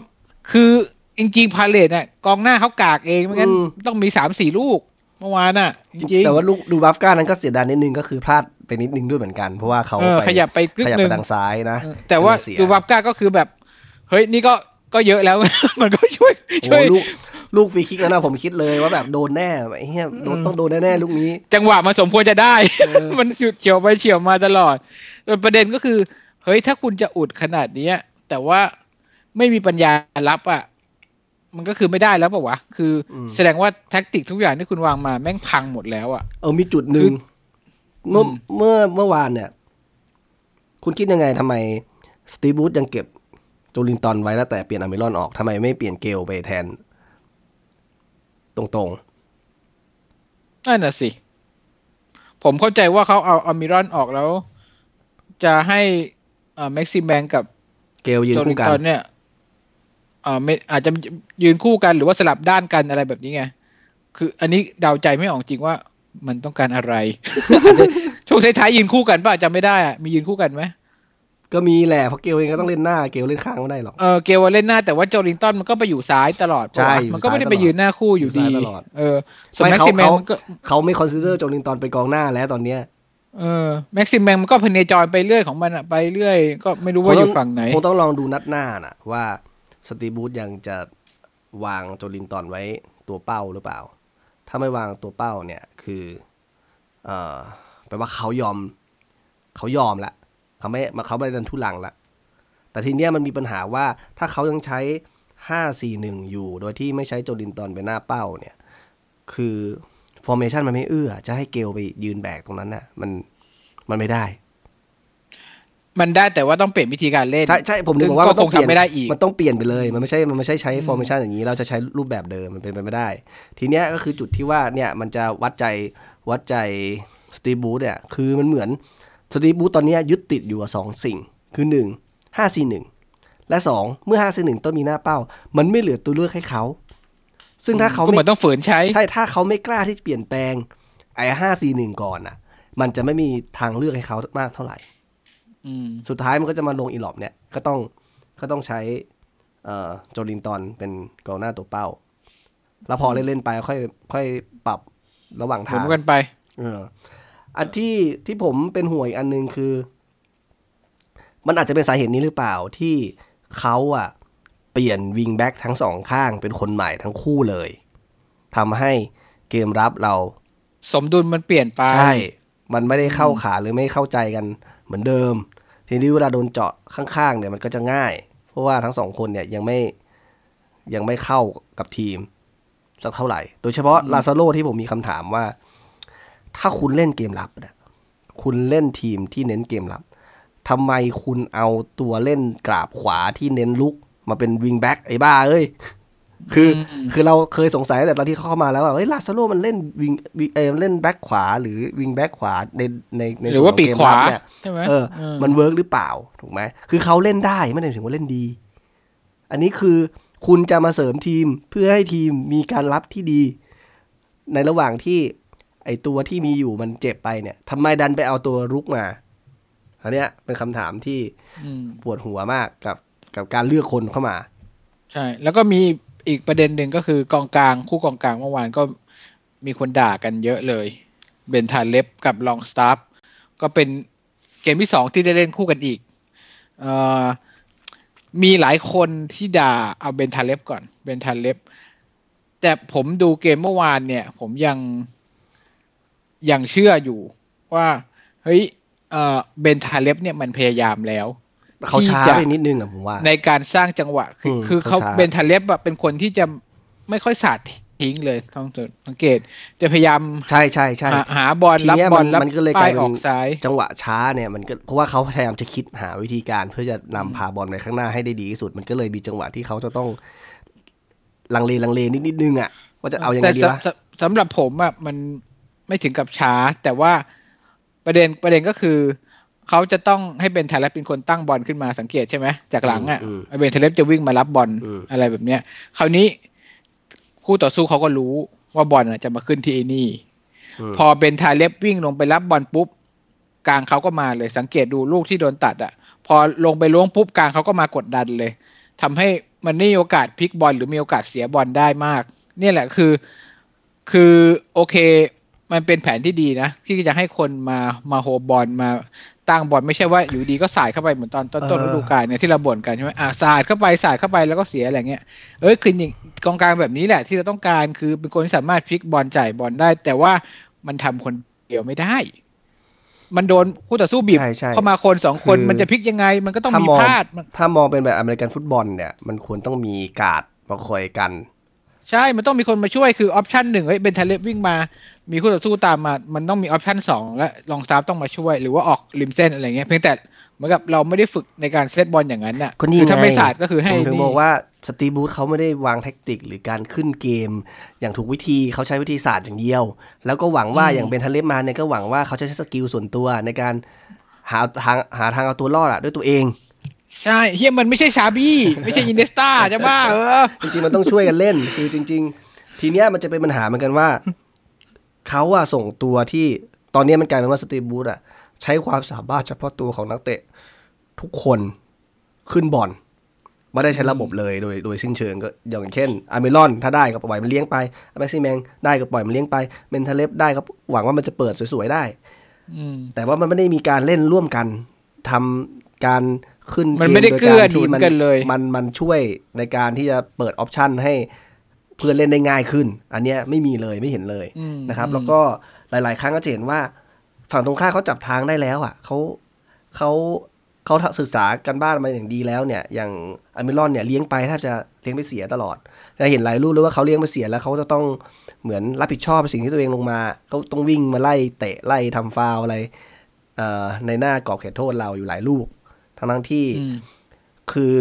คือจริงๆพาเลซเนี่ยกองหน้าเขากากเองไม่งั้นอืมต้องมีสามสี่ลูกเมื่อวานน่ะจริงแต่ว่าลูกดูบราฟก้านั้นก็เสียดายนิดนึงก็คือพลาดไปนิดนึงด้วยเหมือนกัน เพราะว่าเขาเออไปขยับไปกึกหนึ่งขยับไปทางซ้ายนะเออแต่ว่าเสียดูบราฟก้าก็คือแบบ เฮ้ยนี่ก็ก็เยอะแล้ว มันก็ช่วยโอ้ช่วยลูก ลูกฟรีคิกนั้นนะผมคิดเลยว่าแบบโดนแน่ไอ้เหี้ยโดนต้องโดนแน่ๆลูกนี้ จังหวะมันสมควรจะได้เออมันเฉียวไปเฉียวมาตลอดแต่ประเด็นก็คือเฮ้ยถ้าคุณจะอุดขนาดเนี้ย แต่ว่าไม่มีปัญญารับอะมันก็คือไม่ได้แล้วป่าวะ คืออแสดงว่าแท็กติกทุกอย่างที่คุณวางมาแม่งพังหมดแล้วอะเออมีจุดหนึ่งเมื่ออืมเมื่อเมื่อวานเนี่ย คุณคิดยังไงทำไมสตีบูธยังเก็บโจลินตันไว้แล้วแต่เปลี่ยนอามิรอนออกทำไมไม่เปลี่ยนเกลไปแทน ตรงนั่นน่ะสิ ผมเข้าใจว่าเขาเอาอามิรอนออกแล้ว จะให้อ่าแม็กซิมแบงกับๆเกลยืนโจลิคู่นกันตันเนี่ยอ่าไม่อาจจะยืนคู่กันหรือว่าสลับด้านกันอะไรแบบนี้ไง คืออันนี้เดาใจไม่ออกจริงว่ามันต้องการอะไรอาจจะช่วงท้ายๆยืนคู่กันป่ะจำไม่ได้อะมียืนคู่กันไหม ก็มีแหละเพราะเกลเองก็ต้องเล่นหน้าเกลเล่นข้างไม่ได้หรอกเออเกลว่าเล่นหน้าแต่ว่าโจลินตันมันก็ไปอยู่ซ้ายตลอดปะวะใช่อยู่มันก็ไม่ได้ซ้ายตลอดไปยืนหน้าคู่อยู่อยู่ดีซ้ายตลอดเออส่วนไม่แม็กเขาซิมแบงเขามันก็เขาไม่ consider โจลินตันเป็นกองหน้าแล้วตอนเนี้ยเออแม็กซิแมงมันก็พเนจรไปเรื่อยของมันอะไปเรื่อย ก็ไม่รู้ว่าอยู่ฝั่งไหนคงต้องลองดูนัดหน้าน่ะ ว่าสตีฟ บรูซยังจะวางโจลินตันไว้ตัวเป้าหรือเปล่า ถ้าไม่วางตัวเป้าเนี่ยคือ เอ่อแปลว่าเขายอม เขายอมละ เขาไม่มาเขาไม่ได้ดันทุลังละ แต่ทีเนี้ยมันมีปัญหาว่าถ้าเขายังใช้ห้าสี่หนึ่งอยู่ โดยที่ไม่ใช้โจลินตันเป็นหน้าเป้าเนี่ย คือฟอร์เมชันมันไม่เอื้อ จะให้เกลไปยืนแบกตรงนั้นน่ะ มันมันไม่ได้ มันได้แต่ว่าต้องเปลี่ยนวิธีการเล่น ใช่ใช่ผมถึงบอกว่าก็มันต้องคงเปลี่ยนทำไม่ได้อีกมันต้องเปลี่ยนไปเลย มันไม่ใช่มันไม่ใช่ใช้อืมฟอร์เมชันอย่างนี้ เราจะใช้รูปแบบเดิมมันเป็นไปไม่ได้ ทีเนี้ยก็คือจุดที่ว่าเนี่ยมันจะวัดใจวัดใจสตีบูธเนี่ยคือมันเหมือน สตีบูธตอนเนี้ยยึดติดอยู่กับสองสิ่ง คือหนึ่งห้าสี่หนึ่งและสองเมื่อห้าสี่หนึ่งต้องมีหน้าเป้า มันไม่เหลือตัวเลือกให้เขา ซึ่งถ้าเขาก็เหมืไม่อนต้องฝืนใช้ใช่ถ้าเขาไม่กล้าที่จะเปลี่ยนแปลงไอ้ห้าสี่หนึ่งก่อนอะ มันจะไม่มีทางเลือกให้เขามากเท่าไหร่อืมสุดท้ายมันก็จะมาลงอีหลอบเนี่ย ก็ต้องก็ต้องใช้เอ่อโจลินตันเป็นกองหน้าตัวเป้า แล้วพอเล่นๆไปค่อย ค่อยปรับระหว่างหมุทางนกันไป เออ อันที่ที่ผมเป็นห่วงอีกอันหนึงคือ มันอาจจะเป็นสาเหตุนี้หรือเปล่าที่เขาอะเปลี่ยนวิงแบ็กทั้งสองข้างเป็นคนใหม่ทั้งคู่เลยทำให้เกมรับเรา สมดุลมันเปลี่ยนไป ใช่ มันไม่ได้เข้าขาหรือไม่เข้าใจกันเหมือนเดิม ทีนี้เวลาโดนเจาะข้างๆเนี่ยมันก็จะง่าย เพราะว่าทั้งสองคนเนี่ยยังไม่ยังไม่เข้ากับทีมสักเท่าไหร่ โดยเฉพาะลาซาโลที่ผมมีคำถามว่า ถ้าคุณเล่นเกมรับเนี่ยคุณเล่นทีมที่เน้นเกมรับทำไมคุณเอาตัวเล่นกราบขวาที่เน้นลุก มาเป็นวิงแบ็กไอ้บ้าเอ้ยคืออมคือเราเคยสงสัยตั้งแต่ตอนที่เข้ามาแล้วว่าเฮ้ยลาซาโรมันเล่นวิงวิงเออเล่นแบ็กขวา หรือวิงแบ็กขวาในในในหรือว่าส่นขงปีกขวาเมรับเนี่ยใช่ไหมเออเออ มัน work หรือเปล่าถูกไหมคือเขาเล่นได้ไม่ได้ถึงว่าเล่นดี อันนี้คือคุณจะมาเสริมทีมเพื่อให้ทีมมีการรับที่ดี ในระหว่างที่ ไอตัวที่มีอยู่มันเจ็บไปเนี่ยทำไมดันไปเอาตัวรุกมาอันเนี้ยเป็นคำถามที่อืมปวดหัวมากกับกับการเลือกคนเข้ามา ใช่ แล้วก็มีอีกประเด็นหนึ่งก็คือกองกลางคู่กองกลางเมื่อวานก็มีคนด่ากันเยอะเลยเบนทาเล็บกับลองสตาร์ก็เป็นเกมที่สองที่ได้เล่นคู่กันอีกเอ่อมีหลายคนที่ด่าเอาเบนทาเล็บก่อนเบนทาเล็บแต่ผมดูเกมเมื่อวานเนี่ย ผมยัง ยังเชื่ออยู่ว่าเฮ้ยเอ่อเบนทาเล็บเนี่ยมันพยายามแล้วเขาช้าที่จะไปนิดนึงอะผมว่า ในการสร้างจังหวะ คืออืมคือเขาเขาช้าเบนทาเล็บอะเป็นคนที่จะไม่ค่อยสาดทิ้งเลยต้องสังเกต จะพยายามใช่ใช่ใช่หาหาบอลทีรับเนี้ยบอลมันแล้วมันก็เลยกป้าลายยเป็นออกซ้ายจังหวะช้าเนี่ยมันก็เพราะว่าเขาพยายามจะคิดหาวิธีการเพื่อจะนำพาบอลไปข้างหน้าให้ได้ดีที่สุด มันก็เลยมีจังหวะที่เขาจะต้องลังเลลังเลนิดนิดนึงอะว่าจะเอายังไงแต่ดีสวะสสำหรับผมอะมัน ไม่ถึงกับช้า แต่ว่าประเด็นประเด็นก็คือ เขาจะต้องให้เบนทาเล็บเป็นคนตั้งบอลขึ้นมาสังเกตใช่ไหมจากหลังอะอืมเบนทาเล็บจะวิ่งมารับบอลอืมอะไรแบบเนี้ย คราวนี้คู่ต่อสู้เขาก็รู้ว่าบอลน่ะจะมาขึ้นที่ไอ้นี่อืมพอเบนทาเล็บวิ่งลงไปรับบอลปุ๊บกลางเขาก็มาเลยสังเกตดูลูกที่โดนตัดอะ พอลงไปล้วงปุ๊บกลางเขาก็มากดดันเลยทำให้มันไม่มีโอกาสพลิกบอลหรือมีโอกาสเสียบอลได้มาก เนี่ยแหละคือ คือโอเค มันเป็นแผนที่ดีนะ ที่จะให้คนมามาโฮบอลมาตั้งบอลไม่ใช่ว่าอยู่ดีก็สายเข้าไปเหมือนตอนต้นต้นฤดูกาลเนี่ยที่เราบ่นกันใช่ไหมอะสายเข้าไปสายเข้าไปแล้วก็เสียอะไรเงี้ยเอ้ยคืออย่างกองกลางแบบนี้แหละ ที่เราต้องการคือเป็นคนที่สามารถพลิกบอลจ่ายบอลได้ แต่ว่ามันทำคนเดียวไม่ได้ มันโดนคู่ต่อสู้บีบใช่ใช่เข้ามาคนสองคนคือมันจะพลิกยังไง มันก็ต้องถ้ามีมองพลาดมันถ้ามองเป็นแบบอเมริกันฟุตบอลเนี่ย มันควรต้องมีการ์ดมาคอยกัน ใช่มันต้องมีคนมาช่วยคือ option หนึ่งเฮ้ยเบนทาเล็บวิ่งมา มีคู่ต่อสู้ตามมา มันต้องมี option สองและลองสตาฟต้องมาช่วย หรือว่าออกริมเส้นอะไรเงี้ยเพียงแต่เหมือนกับเราไม่ได้ฝึกในการเซตบอลอย่างนั้นน่ะก็นี่คือถ้าไงไม่ศาสตร์ก็คือให้ผมถึงนี่บอกว่าสตีฟ บรูซเขาไม่ได้วาง tactic หรือการขึ้นเกม อย่างถูกวิธีเขาใช้วิธีศาสตร์อย่างเดียว แล้วก็หวังว่าอย่างเบนทาเล็บมาเนี่ยก็หวังว่าเขาจะใช้ skill ส่วนตัวในการหาทางหาทางเอาตัวรอดอะด้วยตัวเองใช่เฮียมันไม่ใช่ชาบี้ไม่ใช่อินเนสตาจะบ้าเออจริงๆมันต้องช่วยกันเล่น คือจริง ๆ ทีเนี้ยมันจะเป็นปัญหาเหมือนกันว่า เขาอะส่งตัวที่ตอนเนี้ยมันกลายเป็นว่าสตีบูธอะใช้ความสามารถเฉพาะตัวของนักเตะ ทุกคนขึ้นบอลไม่ได้ใช้ระบบเลยโดยโดยสิ้นเชิงก็อย่างเช่นอาร์เมลอนถ้าได้ก็ปล่อยมันเลี้ยงไปแม็กซิแมงได้ก็ปล่อยมันเลี้ยงไปเมนเทเลฟได้ก็หวังว่ามันจะเปิดสวยๆได้อืมแต่ว่ามันไม่ได้มีการเล่นร่วมกันทำการขึ้นมันไม่ได้โยเกื้อารที่หนุนกันเลย มันมันช่วยในการที่จะเปิดออปชันให้ เพื่อนเล่นได้ง่ายขึ้น อันเนี้ยไม่มีเลยไม่เห็นเลยอืมนะครับอืมแล้วก็หลาย ๆ ครั้งก็จะเห็นว่าฝั่งตรงข้ามเขาจับทางได้แล้วอะเขาเขาเขาศึกษากันบ้านมาอย่างดีแล้วเนี่ย อย่างอเมรอนเนี่ยเลี้ยงไปแทบจะเลี้ยงไปเสียตลอดจะเห็นหลายรูปเลยว่าเขาเลี้ยงไปเสียแล้วเขาจะต้องเหมือนรับผิดชอบสิ่งที่ตัวเองลงมาเขาต้องวิ่งมาไล่เตะไล่ทำฟาวล์อะไรเอ่อในหน้ากรอบเขตโทษเราอยู่หลายลูก ทั้งทั้งๆที่อืมคือ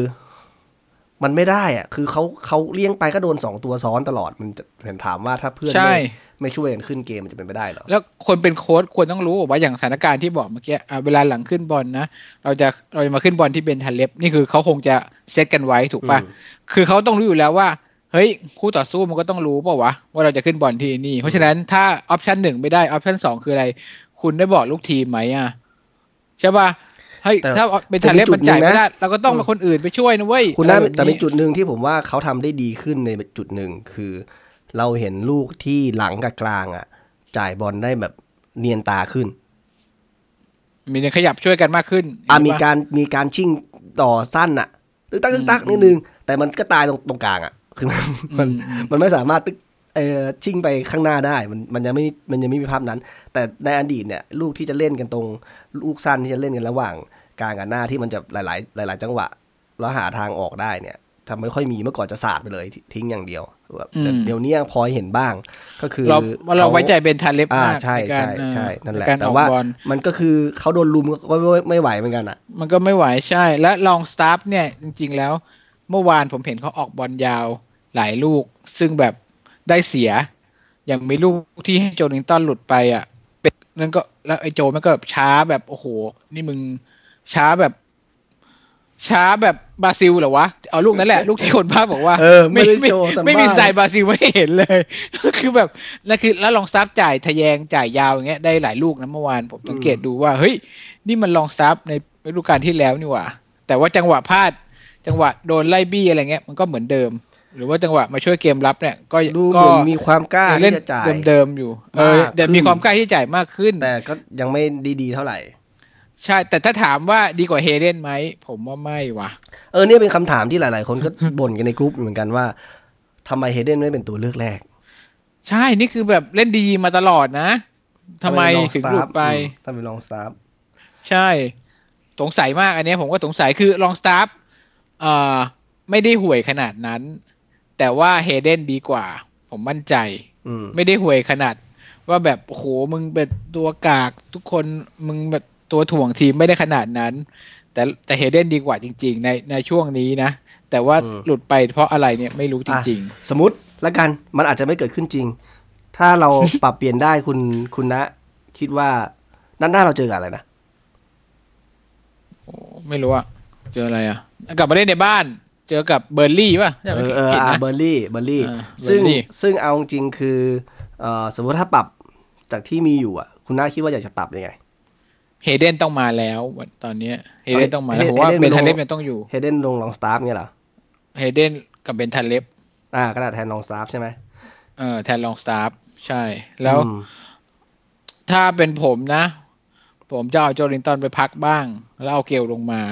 มันไม่ได้อะคือเขาเขาเลี้ยงไปก็โดนสองตัวซ้อนตลอด มันจะเห็นถามว่าถ้าเพื่อนใช่ไม่ไม่ช่วยกันขึ้นเกมมันจะเป็นไปได้เหรอ แล้วคนเป็นโค้ชควรต้องรู้ว่าอย่างสถานการณ์ที่บอกเมื่อกี้อะเวลาหลังขึ้นบอลนะ เราจะเราจะมาขึ้นบอลที่เบนทันเล็บ นี่คือเขาคงจะเซตกันไว้ถูกป่ะอืมคือเขาต้องรู้อยู่แล้วว่าเเฮ้ยคู่ต่อสู้มันก็ต้องรู้เปล่าวะว่าเราจะขึ้นบอลที่นี่ เพราะฉะนั้นถ้าออปชันหนึ่งไม่ได้ออปชันสองคืออะไร คุณได้บอกลูกทีมไหมอะใช่ป่ะ เฮ้ยแต่ถ้าเป็นทาเล็บแต่มีจุมัดนจ่ายหนึ่งไม่นะได้เราก็ต้องเป็นคนอื่นไปช่วยนะเว้ยคุณน่าเออแต่เป็นนี้จุดหนึ่งที่ผมว่าเขาทำได้ดีขึ้นในจุดหนึ่งคือ เราเห็นลูกที่หลังกับกลางอะ จ่ายบอลได้แบบเนียนตาขึ้น มีขยับช่วยกันมากขึ้นอะเห็นมีปะการมีการชิ่งต่อสั้นอะตึกตักตึกตักนิดนึงแต่มันก็ตายตรงตรงกลางอะคือมันมันอืมมันไม่สามารถตึก เออชิ่งไปข้างหน้าได้ มันมันยังไม่มันยังไม่มีภาพนั้น แต่ในอดีตเนี่ยลูกที่จะเล่นกันตรงลูกสั้นที่จะเล่นกันระหว่างกลางกับหน้าที่มันจะหลาย ๆ หลาย ๆ จังหวะ แล้วหาทางออกได้เนี่ยทำไม่ค่อยมีเมื่อก่อนจะสาดไปเลยทิ้งอย่างเดียวแบบอืมเดี๋ยวนี้ยังพอเห็นบ้าง ก็คือเราเราขไว้ใจเป็นทาเล็บอ่ามากใช่ในการใช่ใช่เออนั่นแหละใการแต่ออกว่าบอลมันก็คือเขาโดนลุมก็ไม่ไม่ไหวเหมือนกันอะ มันก็ไม่ไหวใช่ และลองสตาฟเนี่ยจริง ๆ แล้ว เมื่อวานผมเห็นเขาออกบอลยาวหลายลูก ซึ่งแบบ ได้เสีย อย่างมีลูกที่ให้โจลิงตันหลุดไปอะ เป็นนั่นก็แล้วไอ้โจมันก็แบบช้าแบบโอ้โห นี่มึงช้าแบบ ช้าแบบบราซิลเหรอวะ เอาลูกนั้นแหละ ลูกที่คนภาพบอกว่าเออไม่ได้โชว์สัมไม่มีภาษณ์สไตล์บราซิลไม่เห็นเลย คือแบบนั่นคือแล้วลองสตาฟจ่ายทะแยงจ่ายยาวอย่างเงี้ยได้หลายลูกนะเมื่อวานผมสังเกตดูว่า เฮ้ย นี่มันลองสตาฟในฤดูกาลที่แล้วนี่หว่า แต่ว่าจังหวะพลาด จังหวะโดนไล่บี้อะไรเงี้ยมันก็เหมือนเดิม หรือว่าจังหวะมาช่วยเกมรับเนี่ย ก็ดูเหก็มือนมีความกล้าเล่ที่นจะจ่ายเดิมๆอยู่ เออมากแต่ขึ้นมีความกล้าที่จ่ายมากขึ้น แต่ก็ยังไม่ดีๆเท่าไหร่ ใช่ แต่ถ้าถามว่าดีกว่าเฮเดนไหม ผมว่าไม่ว่ะ เออเนี่ยเป็นคำถามที่หลาย ๆ คนก็บ่นกันในกรุ๊ปเหมือนกันว่าทำไมเฮเดนไม่เป็นตัวเลือกแรก ใช่นี่คือแบบเล่นดีมาตลอดนะทำไมถึงหลุดไปทำไมลองสตาร์ฟใช่สงสัยมากอันเนี้ยผมก็สงสัยคือลองสตาฟเอ่อไม่ได้ห่วยขนาดนั้น แต่ว่าเฮเดนดีกว่า ผมมั่นใจอืมไม่ได้ห่วยขนาด ว่าแบบโอ้โหมึงเป็นตัวกากทุกคนมึงแบบตัวถ่วงทีมไม่ได้ขนาดนั้น แต่แต่เฮเดนดีกว่าจริง ๆ ในในช่วงนี้นะ แต่ว่าหลุดไปเพราะอะไรเนี่ยไม่รู้จริงสมมติละกันมันอาจจะไม่เกิดขึ้นจริง ถ้าเราปรับเปลี่ยนได้คุณคุณนะ คิดว่านัดหน้าเราเจอกับอะไรนะๆไม่รู้อะเจออะไรอะกลับมาเล่นในบ้าน เจอกับเบิร์นลีย์ป่ะใช่ไหมเออเออผิดอ่านะเบิร์นลีย์เบิร์นลีย์เออซึ่ง Burnley ซึ่งเอาจริงๆคือเอ่อสมมติถ้าปรับจากที่มีอยู่อะ คุณน้าคิดว่าอยากจะปรับยังไงเฮเดนต้องมาแล้ววันตอนเนี้ยเฮเดนต้องมาแล้วเฮผมว่าเดนเบนทาลงเล็บยังต้องอยู่เฮเดนลงลองสตาร์ฟเนี่ยเหรอเฮเดนกับเบนทาเล็บอ่ากระดาษแทนลองสตาร์ฟใช่ไหมเออแทนลองสตาฟใช่ แล้วอืมถ้าเป็นผมนะ ผมจะเอาโจลินตันไปพักบ้าง แล้วเอาเกลลงมา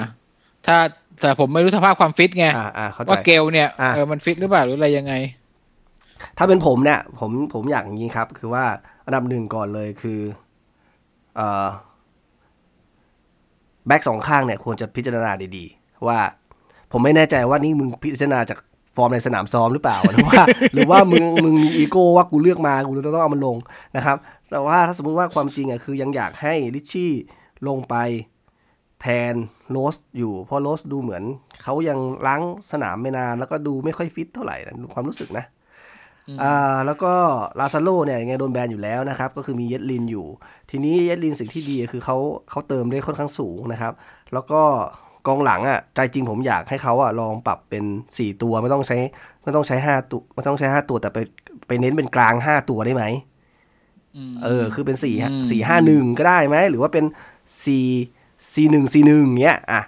ถ้า แต่ผมไม่รู้สภาพความฟิตไงอ่าอ่าเข้าใจว่าเกลเนี่ยอะเออมันฟิตหรือเปล่าหรืออะไรยังไง ถ้าเป็นผมเนี่ย ผมผมอยากอย่างนี้ครับ คือว่าอันดับหนึ่งก่อนเลยคือเอ่อแบ็กสองข้างเนี่ยควรจะพิจารณาดีๆ ว่า ผมไม่แน่ใจว่านี่มึงพิจารณาจากฟอร์มในสนามซ้อมหรือเปล่าหรือว่า หรือว่ามึงมึงมีอีโก้ว่ากูเลือกมากูจะต้องเอามันลงนะครับ แต่ว่าถ้าสมมุติว่าความจริงอะคือยังอยากให้ลิชชี่ลงไป แทนโรสอยู่ เพราะโรสดูเหมือนเขายังร้างสนามไปนาน แล้วก็ดูไม่ค่อยฟิตเท่าไหร่นะความรู้สึกนะอ่าแล้วก็ลาซาโรเนี่ยยังไงโดนแบนอยู่แล้วนะครับ ก็คือมีเยดลินอยู่ ทีนี้เยดลินสิ่งที่ดีคือเขาเขาเติมได้ค่อนข้างสูงนะครับ แล้วก็กองหลังอะใจจริงผมอยากให้เขาอะลองปรับเป็น 4 ตัวไม่ต้องใช้ไม่ต้องใช้5ตัวไม่ต้องใช้ 5 ตัวแต่ไปไปเน้นเป็นกลาง 5 ตัวได้ไหมมเออ คือเป็น4อืม4 5 1ก็ได้ไหม หรือว่าเป็น4 4 1 4 1เงี้ยอะ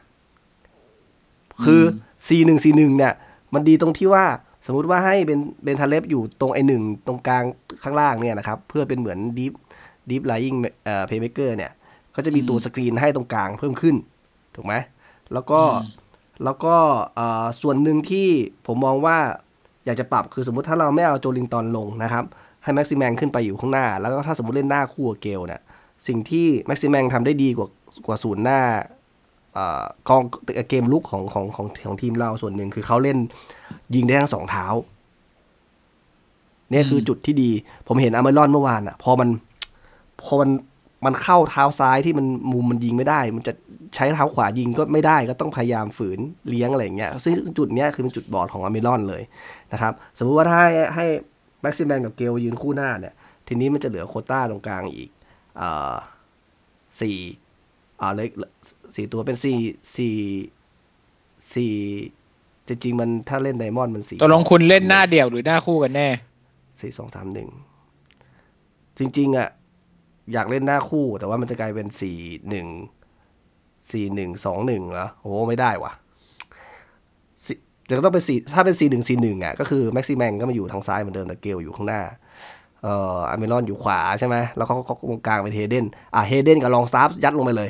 คือ4 1 4 1เนี่ย มันดีตรงที่ว่าสมมุติว่าให้เป็นเบนทาเลฟอยู่ตรงไอหนึ่งตรงกลางข้างล่างเนี่ยนะครับ เพื่อเป็นเหมือน deep deep-lying เอ่อ playmaker เนี่ย ก็จะมีตัวสกรีนให้ตรงกลางเพิ่มขึ้น ถูกไหม แล้วก็อืมแล้วก็เอ่อส่วนหนึ่งที่ผมมองว่าอยากจะปรับคือสมมุติถ้าเราไม่เอาโจลิงตอนลงนะครับ ให้แม็กซิแมงขึ้นไปอยู่ข้างหน้า แล้วก็ถ้าสมมติเล่นหน้าคู่กับเกลเนี่ยสิ่งที่แม็กซิแมงทำได้ดีกว่า กว่าศูนย์หน้าอกองเกมลุกของของของของทีมเราส่วนหนึ่งคือเขาเล่นยิงได้ทั้งสองเท้า เนี่ยคือจุดที่ดี ผมเห็นอาร์เมรอนเมื่อวานอะ พอมันพอมันมันเข้าเท้าซ้ายที่มันมุมมันยิงไม่ได้ มันจะใช้เท้าขวายิงก็ไม่ได้ก็ต้องพยายามฝืนเลี้ยงอะไรอย่างเงี้ยซึ่งจุดเนี้ยคือเป็นจุดบอดของอาร์เมรอนเลยนะครับ สมมุติว่าถ้าให้ให้แม็กซิแมงกับเกลยืนคู่หน้าเนี่ย ทีนี้มันจะเหลือโคต้าตรงกลางอีกอ่สี่ อ่าเลยสี่ตัวเป็นสี่สี่สี่จริงๆมันถ้าเล่นไดมอนด์มันสี่ตกลงคุณเล่นหน้าเดี่ยวหรือหน้าคู่กันแน่สี่สองสามหนึ่งจริง ๆ อะ อยากเล่นหน้าคู่ แต่ว่ามันจะกลายเป็นสี่หนึ่งสี่หนึ่งสองหนึ่งเหรอโอ้ไม่ได้ว่ะสี่เดี๋ยวก็ต้องเป็นสี่ถ้าเป็นสี่หนึ่งสี่หนึ่งอะก็คือแม็กซิแมงก็มาอยู่ทางซ้ายเหมือนเดิมแต่เกลอยู่ข้างหน้าเอ่อัลมิรอนอยู่ขวาใช่ไหมแล้วเขาก็ตรงกลางเป็นเฮเดนอะเฮเดนกับลองสตาฟยัดลงไปเลย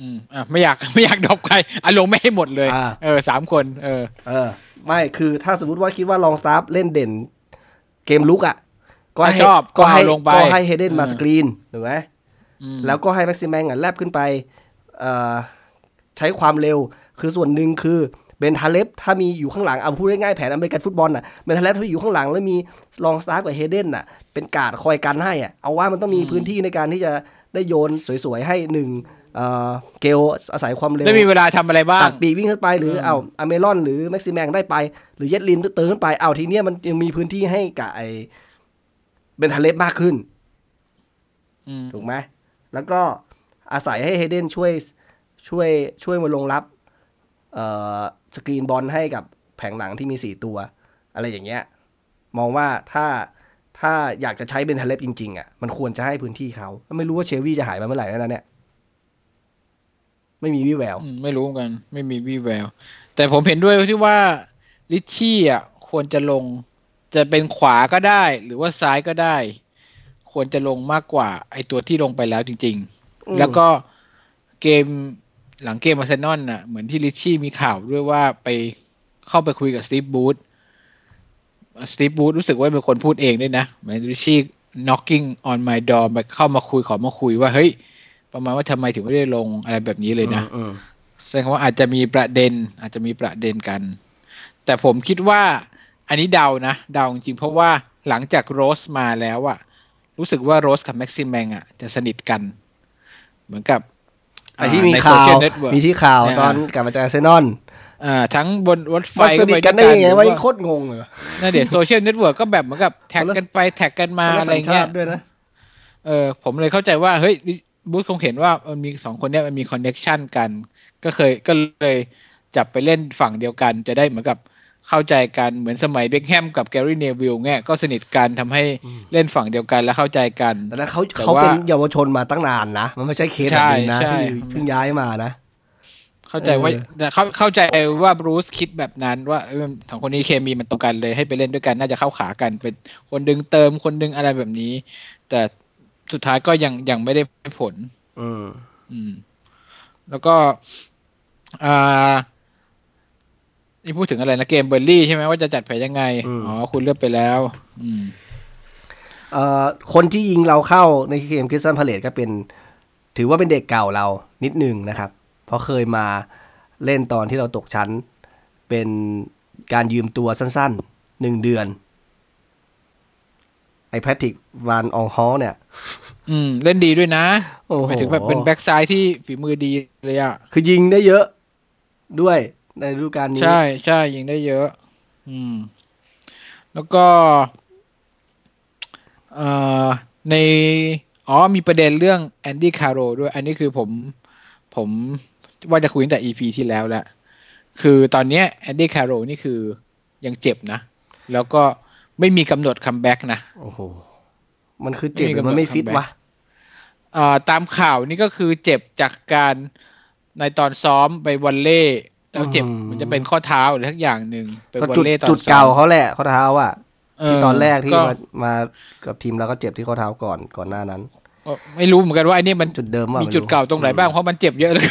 อืมอะไม่อยากไม่อยาก drop ใครอะลงไม่ให้หมดเลยอ่าเออสามคน เออ เออ ไม่คือถ้าสมมติว่าคิดว่าลองสตาฟเล่นเด่น เกมรุกอะ ก็ให้ชอบก็ให้ก็เอาลงไปก็ให้เฮเดนมาอืมสกรีนถูกไหมอืมแล้วก็ให้แม็กซิแมงอะแลบขึ้นไปเอ่อใช้ความเร็วคือส่วนหนึ่งคือเบนทาเลฟถ้ามีอยู่ข้างหลังเอาพูดง่ายๆแผนอเมริกันฟุตบอลน่ะเบนทาเลฟถ้าอยู่ข้างหลังแล้วมีลองสตาฟกับเฮเดนน่ะเป็นการ์ดคอยกันให้อะเอาว่ามันต้องมีพื้นที่ในการที่จะได้โยนสวยๆให้หนึ่ง เอ่อเกลอาศัยความเร็วได้มีเวลาทำอะไรบ้างตัดปีกวิ่งขึ้นไปหรือเอาอเมรอนหรือแม็กซิแมงได้ไป หรือเยดลินเติมขึ้นไปเอาทีเนี้ยมันยังมีพื้นที่ให้กับไอเบนทาเลฟมากขึ้นอืมถูกไหมแล้วก็อาศัยให้เฮเดนช่วยช่วยช่วยมาลงรับเอ่อสกรีนบอลให้กับแผงหลังที่มีสี่ตัว อะไรอย่างเงี้ย มองว่าถ้าถ้าอยากจะใช้เบนทาเลฟจริงๆอะมันควรจะให้พื้นที่เขา ไม่รู้ว่าเชลวีจะหายไปเมื่อไหร่แล้วนะเนี่ย ไม่มีวี่แววอืมไม่รู้เหมือนกัน ไม่มีวี่แวว แต่ผมเห็นด้วยที่ว่าลิชชี่อะควรจะลง จะเป็นขวาก็ได้ หรือว่าซ้ายก็ได้ ควรจะลงมากกว่า ไอตัวที่ลงไปแล้วจริงอืมๆแล้วก็เกมหลังเกมอาร์เซนอลน่ะเหมือนที่ลิชชี่มีข่าวด้วยว่าไปเข้าไปคุยกับสตีฟบูธสตีฟบูธรู้สึกว่าเป็นคนพูดเองด้วยนะเหมือนลิชชี่ knocking on my door มาเข้ามาคุยขอมาคุยว่าเฮ้ย ประมาณว่าทำไมถึงไม่ได้ลงอะไรแบบนี้เลยนะอืมแสดงว่าอาจจะมีประเด็น อาจจะมีประเด็นกัน แต่ผมคิดว่า อันนี้เดานะเดาจริงๆเพราะว่าหลังจากโรสมาแล้วอะรู้สึกว่าโรสกับแม็กซิมแมงอะจะสนิทกัน เหมือนกับไอ้ที่มีในข่าว social network มีที่ข่าวเนี่ยตอนกลับมาจากอาร์เซนอลอ่าทั้งบนรถไฟมันสนิทกันได้ยังไงหรือวะว่าโคตรงงเลยนั่นเดี๋ยว social network ก็แบบเหมือนกับ tag กันไป tag กันมาคนละอะไรเงี้ชายติด้วยนะเออผมเลยเข้าใจว่าเฮ้ย บรูซคงเห็นว่ามันมีสองคนเนี้ยมันมี connection กัน ก็เคยก็เลยจับไปเล่นฝั่งเดียวกัน จะได้เหมือนกับเข้าใจกันเหมือนสมัยเบคแฮมกับแกรี่เนวิลเงี้ยก็สนิทกันทำให้เล่นฝั่งเดียวกันแล้วเข้าใจกันแต่นั้นเขาแต่เขาว่าเป็นเยาวชนมาตั้งนานนะ มันไม่ใช่เคสแบบนี้นะใช่ที่ใช่เพิ่งย้ายมานะ เข้าใจว่าเออแต่เขาเข้าใจว่าบรูซคิดแบบนั้นว่าเออสองคนนี้เคมีมันตรงกันเลยให้ไปเล่นด้วยกันน่าจะเข้าขากันเป็นคนดึงเติมคนดึงอะไรแบบนี้ แต่ สุดท้ายก็ยังยังไม่ได้ผล อืมอืม แล้วก็อ่านี่พูดถึงอะไรนะเกมเบิร์นลีย์ใช่ไหมว่าจะจัดแผนยังไง อ๋อ คุณเลือกไปแล้ว อืมเอ่อคนที่ยิงเราเข้าในเกมคริสตัลพาเลซก็เป็น ถือว่าเป็นเด็กเก่าเรานิดนึงนะครับ เพราะเคยมาเล่นตอนที่เราตกชั้น เป็นการยืมตัวสั้นๆหนึ่งเดือน ไอ้แพทริกวานองฮอลเนี่ย อืม เล่นดีด้วยนะโอ้โหหมายถึงแบบเป็นแบ็กซ้ายที่ฝีมือดีเลยอะคือยิงได้เยอะด้วยในฤดูกาลนี้ ใช่ใช่ยิงได้เยอะ อืม แล้วก็ เอ่อในอ๋อมีประเด็นเรื่องแอนดี้คาร์โรด้วย อันนี้คือผม ผมว่าจะคุยตั้งแต่ EP ที่แล้วแหละ คือตอนเนี้ยแอนดี้คาร์โรนี่คือยังเจ็บนะ แล้วก็ ไม่มีกำหนด comeback นะโอ้โหมันคือเจ็บไม่มีหรือมันไม่กำหนดฟิต comeback วะอ่าตามข่าวนี่ก็คือเจ็บจากการในตอนซ้อมไป volley แล้วเจ็บอืมมันจะเป็นข้อเท้าหรือสักอย่างหนึ่งไป volley ตอนซ้อมเก่าเขาแหละข้อเท้าอะเที่ตอนแรกที่ก็มามากับทีมเราก็เจ็บที่ข้อเท้าก่อนก่อนหน้านั้นก็ไม่รู้เหมือนกันว่าไอ้นี่มันจุดเดิมว่ามีมีจุดเก่าตรงไหนบ้างเพราะมันเจ็บเยอะเลย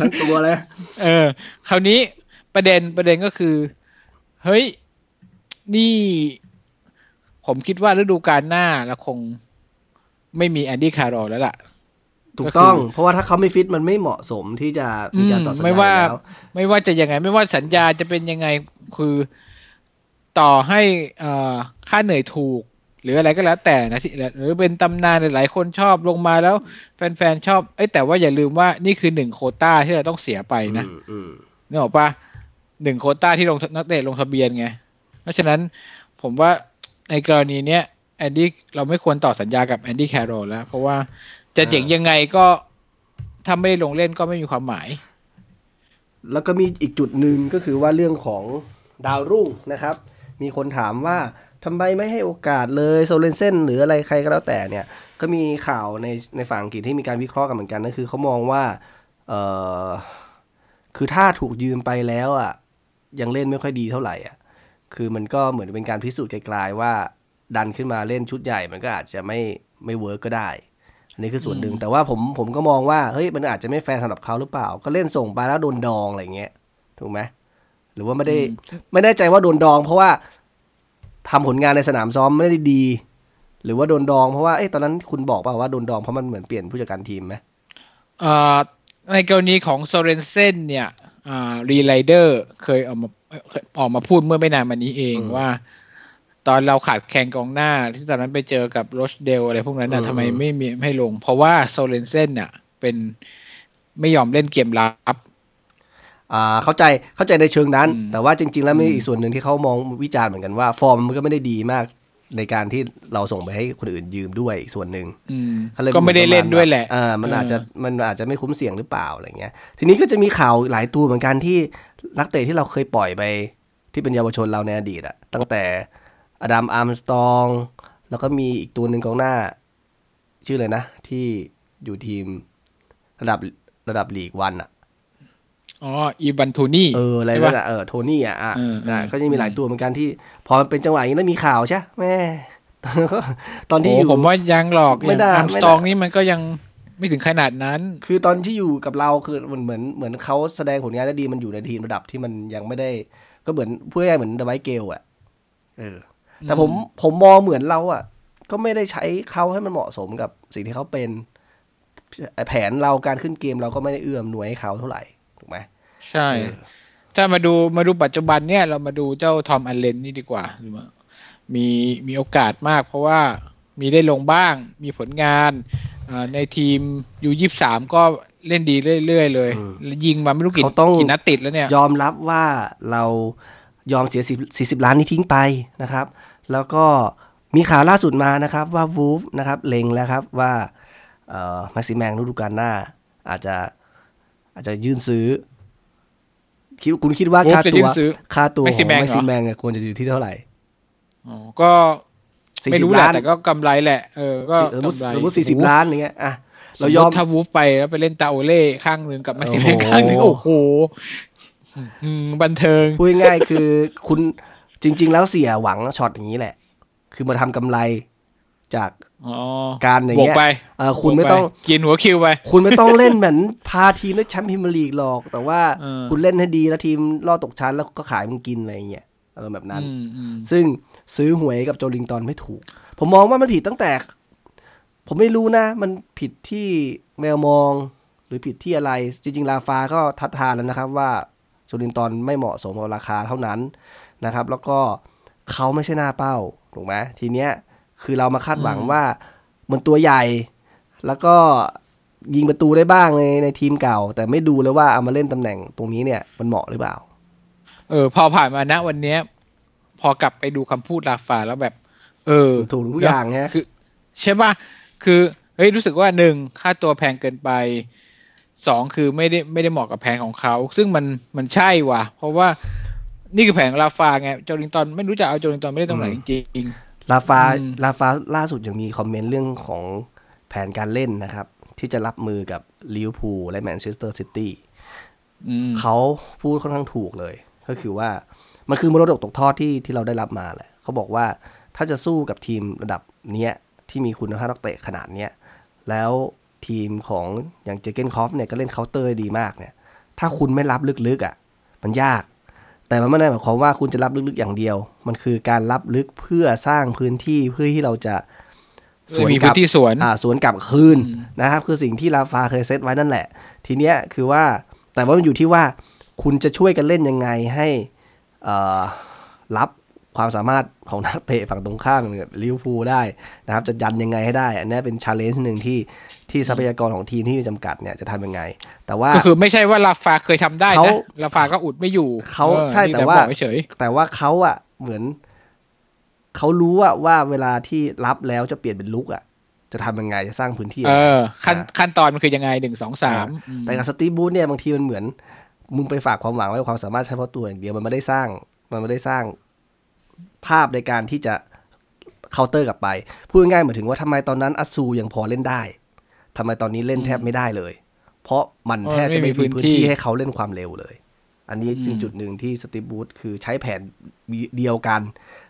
ทั้งตัวเลยเออ คราวนี้ประเด็นประเด็นก็คือ เฮ้ย นี่ ผมคิดว่าฤดูกาลหน้าเราคงไม่มีแอนดี้คาร์โรแล้วล่ะ ถูกต้องก็คือเพราะว่าถ้าเขาไม่ฟิตมันไม่เหมาะสมที่จะมีการต่อสัญญาไม่ว่าอยู่แล้วไม่ว่าจะยังไง ไม่ว่าสัญญาจะเป็นยังไงคือต่อให้เอ่อค่าเหนื่อยถูก หรืออะไรก็แล้วแต่นะที่หรือเป็นตำนานหลายๆคนชอบลงมาแล้ว แฟนๆชอบเอ้ยแต่ว่าอย่าลืมว่านี่คือหนึ่งโควต้าที่เราต้องเสียไปนะอืมอืมนึกออกปะหนึ่งโควต้าที่ลงนักเตะลงทะเบียนไง เพราะฉะนั้นผมว่า ในกรณีเนี้ยแอนดี้เราไม่ควรต่อสัญญากับแอนดี้แคโรแล้ว เพราะว่าจะเจ๋งยังไงก็ถ้าไม่ได้ลงเล่นก็ไม่มีความหมาย แล้วก็มีอีกจุดหนึ่งก็คือว่าเรื่องของดาวรุ่งนะครับ มีคนถามว่าทำไมไม่ให้โอกาสเลยโซเลนเซนหรืออะไรใครก็แล้วแต่เนี่ย ก็มีข่าวในในฝั่งอังกฤษที่มีการวิเคราะห์กันเหมือนกันนั่นคือเขามองว่าเออคือถ้าถูกยืมไปแล้วอะยังเล่นไม่ค่อยดีเท่าไหร่อะ คือมันก็เหมือนเป็นการพิสูจน์ไกลๆว่า ดันขึ้นมาเล่นชุดใหญ่มันก็อาจจะไม่ไม่ work ก็ได้ อันนี้คือส่วนหนึ่งแต่ว่าผมผมก็มองว่าเฮ้ยมันอาจจะไม่แฟร์สำหรับเขาหรือเปล่า ก็เล่นส่งไปแล้วโดนดองอะไรเงี้ยถูกไหมหรือว่าไม่ได้ไม่แน่ใจว่าโดนดอง เพราะว่าทำผลงานในสนามซ้อมไม่ได้ดี หรือว่าโดนดองเพราะว่าเอ้ตอนนั้นคุณบอกเปล่าว่าโดนดองเพราะมันเหมือนเปลี่ยนผู้จัดการทีมไหมเอ่อในกรณีของโซเรนเซนเนี่ยอ่า รีไลเดอร์เคยออกมาออกมาพูดเมื่อไม่นานมานี้เองว่า ตอนเราขาดแข่งกองหน้า ที่ตอนนั้นไปเจอกับโรชเดลอะไรพวกนั้นนะทำไมไม่มีไม่ลง เพราะว่าโซเรนเซนเนี่ยเป็นไม่ยอมเล่นเกมรับอ่าเข้าใจเข้าใจในเชิงนั้นอืมแต่ว่าจริง ๆ แล้วมีอีกส่วนหนึ่งที่เขามองวิจารณ์เหมือนกันว่า ฟอร์มมันก็ไม่ได้ดีมาก ในการที่เราส่งไปให้คนอื่นยืมด้วยอีกส่วนหนึ่งอืมเขาเลยก็ไม่ได้เล่นด้วยแหละเออมันเออออาจจะมันอาจจะไม่คุ้มเสี่ยงหรือเปล่าอะไรเงี้ย ทีนี้ก็จะมีข่าวหลายตัวเหมือนกันที่นักเตะที่เราเคยปล่อยไป ที่เป็นเยาวชนเราในอดีตอะตั้งแต่อดัมอาร์มสตอง แล้วก็มีอีกตัวหนึ่งกองหน้า ชื่ออะไรนะ ที่อยู่ทีมระดับระดับลีกวันอะ อ๋ออีบันทูนี่เอออะไรใช่นั่ปะนอะเออโทนี่อะอะเออเออนะก็จะมีหลายตัวเหมือนกันที่ พอมันเป็นจังหวะอย่างนี้แล้วมีข่าวใช่แม่ตอนที่อยู่โผมว่ายังหลอกไม่ได้อาร์มไม่สได้ตองนี่มันก็ยังไม่ถึงขนาดนั้น คือตอนที่อยู่กับเราคือมันเหมือนเหมือนเขาแสดงผลงานได้ดีมันอยู่ในทีมระดับที่มันยังไม่ได้ ก็เหมือนพูดง่ายๆเหมือนเดวายเกลอะเออ แต่ผมผมมองเหมือนเราอะก็ไม่ได้ใช้เขาให้มันเหมาะสมกับสิ่งที่เขาเป็นแผนเราการขึ้นเกมเราก็ไม่ได้เอื้อมหน่วยให้เขาเท่าไหร่ถูกไหม ใช่เออถ้ามาดูมาดูปัจจุบันเนี่ย เรามาดูเจ้าทอมอัลเลนนี่ดีกว่าหรือว่ามีมีโอกาสมากเพราะว่ามีได้ลงบ้าง มีผลงานอ่าในทีมยูยี่สามก็เล่นดีเรื่อยๆเลย ยิงมาไม่รู้กี่เขาต้องกี่นัดติดแล้วเนี่ย ยอมรับว่าเรายอมเสียสี่สิบล้านนี้ทิ้งไปนะครับ แล้วก็มีข่าวล่าสุดมานะครับว่าวูฟนะครับเล็งแล้วครับว่าเอ่อแม็กซิแมงฤดูกาลหน้า อาจจะอาจจะยื่นซื้อ คิดคุณคิดว่า Wolves ค่าจะตัยื่วนซื้อค่าตัวของ Maximan เหรอแม็กซิแมงเนี่ยควรจะอยู่ที่เท่าไหร่อ๋อก็สี่ไม่สิบรู้แหละล้านแต่ก็กำไรแหละเออก็สมมติกำไรสมมติสี่สิบล้านอย่างเงี้ยอะเราเรายยออมมถ้าวูฟไปแล้วไปเล่นตาโอเล่ข้างหนึ่งกับมาซิโอ้เมโหข้างหนึ่งโอ้โหอืมบันเทิงพูดง่ายๆคือคุณจริง ๆ แล้วเสียหวังช็อตอย่างนี้แหละ คือมาทำกำไรจากอ๋อ การอย่างบวเงี้กยไปเออคุณไม่ต้องบวกปกินหัวคิวไป คุณไม่ต้องเล่นเหมือนพาทีมได้แชมป์พรีเมียร์ลีกหรอก แต่ว่าเออคุณเล่นให้ดีแล้วทีมรอดตกชั้นแล้วก็ขายมึงกินอะไรอย่างเงี้ยอารมณ์แบบนั้นอืมอืมซึ่งซื้อหวยกับโจลิงตันไม่ถูก ผมมองว่ามันผิดตั้งแต่ ผมไม่รู้นะ มันผิดที่แมวมอง หรือผิดที่อะไร จริง ๆ ลาฟาก็ทัดทานแล้วนะครับว่าโจลิงตันไม่เหมาะสมกับราคาเท่านั้นนะครับ แล้วก็เขาไม่ใช่หน้าเป้าถูกไหมทีเนี้ย คือเรามาคาดหวังว่ามันตัวใหญ่ แล้วก็ยิงประตูได้บ้างในในทีมเก่า แต่ไม่ดูเลยว่าเอามาเล่นตำแหน่งตรงนี้เนี่ยมันเหมาะหรือเปล่า เออ พอผ่านมาณวันเนี้ย พอกลับไปดูคำพูดลาฟาแล้วแบบ เออ ถูกทุกอย่างฮะคือ ใช่ป่ะคือเฮ้ยรู้สึกว่าหนึ่งค่าตัวแพงเกินไปสองคือไม่ได้ไม่ได้เหมาะกับแผนของเขา ซึ่งมันมันใช่ว่ะ เพราะว่านี่คือแผนของลาฟาไงโจลิงตันไม่รู้จะเอาโจลิงตันไม่ได้ตรงไหนจริง ลาฟาอืมลาฟาล่าสุดยังมี comment เรื่องของแผนการเล่นนะครับ ที่จะรับมือกับลิเวอร์พูลและแมนเชสเตอร์ซิตี้ๆอืมเขาพูดค่อนข้างถูกเลย ก็คือว่ามันคือมรดกตกทอดที่ที่เราได้รับมาแหละเขาบอกว่าถ้าจะสู้กับทีมระดับเนี้ยที่มีคุณภาพนักเตะขนาดเนี้ยแล้วทีมของอย่างเจอร์เก้นคลอปป์เนี่ยก็เล่นเคาน์เตอร์ได้ดีมากเนี่ย ถ้าคุณไม่รับลึกๆอะ มันยาก แต่มันไม่ได้หมายความว่าคุณจะรับลึกๆอย่างเดียว มันคือการรับลึกเพื่อสร้างพื้นที่เพื่อที่เราจะไม่มีพื้นที่สวนอ่าสวนกลับคืนอืมนะครับ คือสิ่งที่ลาฟาเคยเซตไว้นั่นแหละ ทีเนี้ยคือว่าแต่ว่ามันอยู่ที่ว่าคุณจะช่วยกันเล่นยังไงให้เอ่อรับความสามารถของนักเตะฝั่งตรงข้ามแบบลิเวอร์พูลได้นะครับ จะยันยังไงให้ได้ อันนี้เป็น challenge หนึ่งที่ ที่ทรัพยากรของทีมที่มีจำกัดเนี่ยจะทำยังไง แต่ว่าก็คือไม่ใช่ว่าลาฟาเคยทำได้เขานะลาฟาก็อุดไม่อยู่เขาออใช่นี่แต่ว่าบอกเฉยแต่ว่าเขาอะเหมือนเขารู้อะว่าเวลาที่รับแล้วจะเปลี่ยนเป็นลุกอะจะทำยังไงจะสร้างพื้นที่เอยังไงอขั้นอ่าขั้นตอนมันคือยังไงหนึ่งสองสามแต่กับสตีฟบูธเนี่ยบางทีมันเหมือน มึงไปฝากความหวังไว้กับความสามารถเฉพาะตัวอย่างเดียวมันไม่ได้สร้าง มันไม่ได้สร้างภาพในการที่จะเคาน์เตอร์กลับไป พูดง่ายๆเหมือนถึงว่าทำไมตอนนั้นอัสซูยังพอเล่นได้ ทำไมตอนนี้เล่นแทบไม่ได้เลย เพราะมันแทบจะไม่มีพื้นที่ให้เขาเล่นความเร็วเลย อันนี้จึงจุดหนึ่งที่สตีฟบูธคือใช้แผนเดียวกัน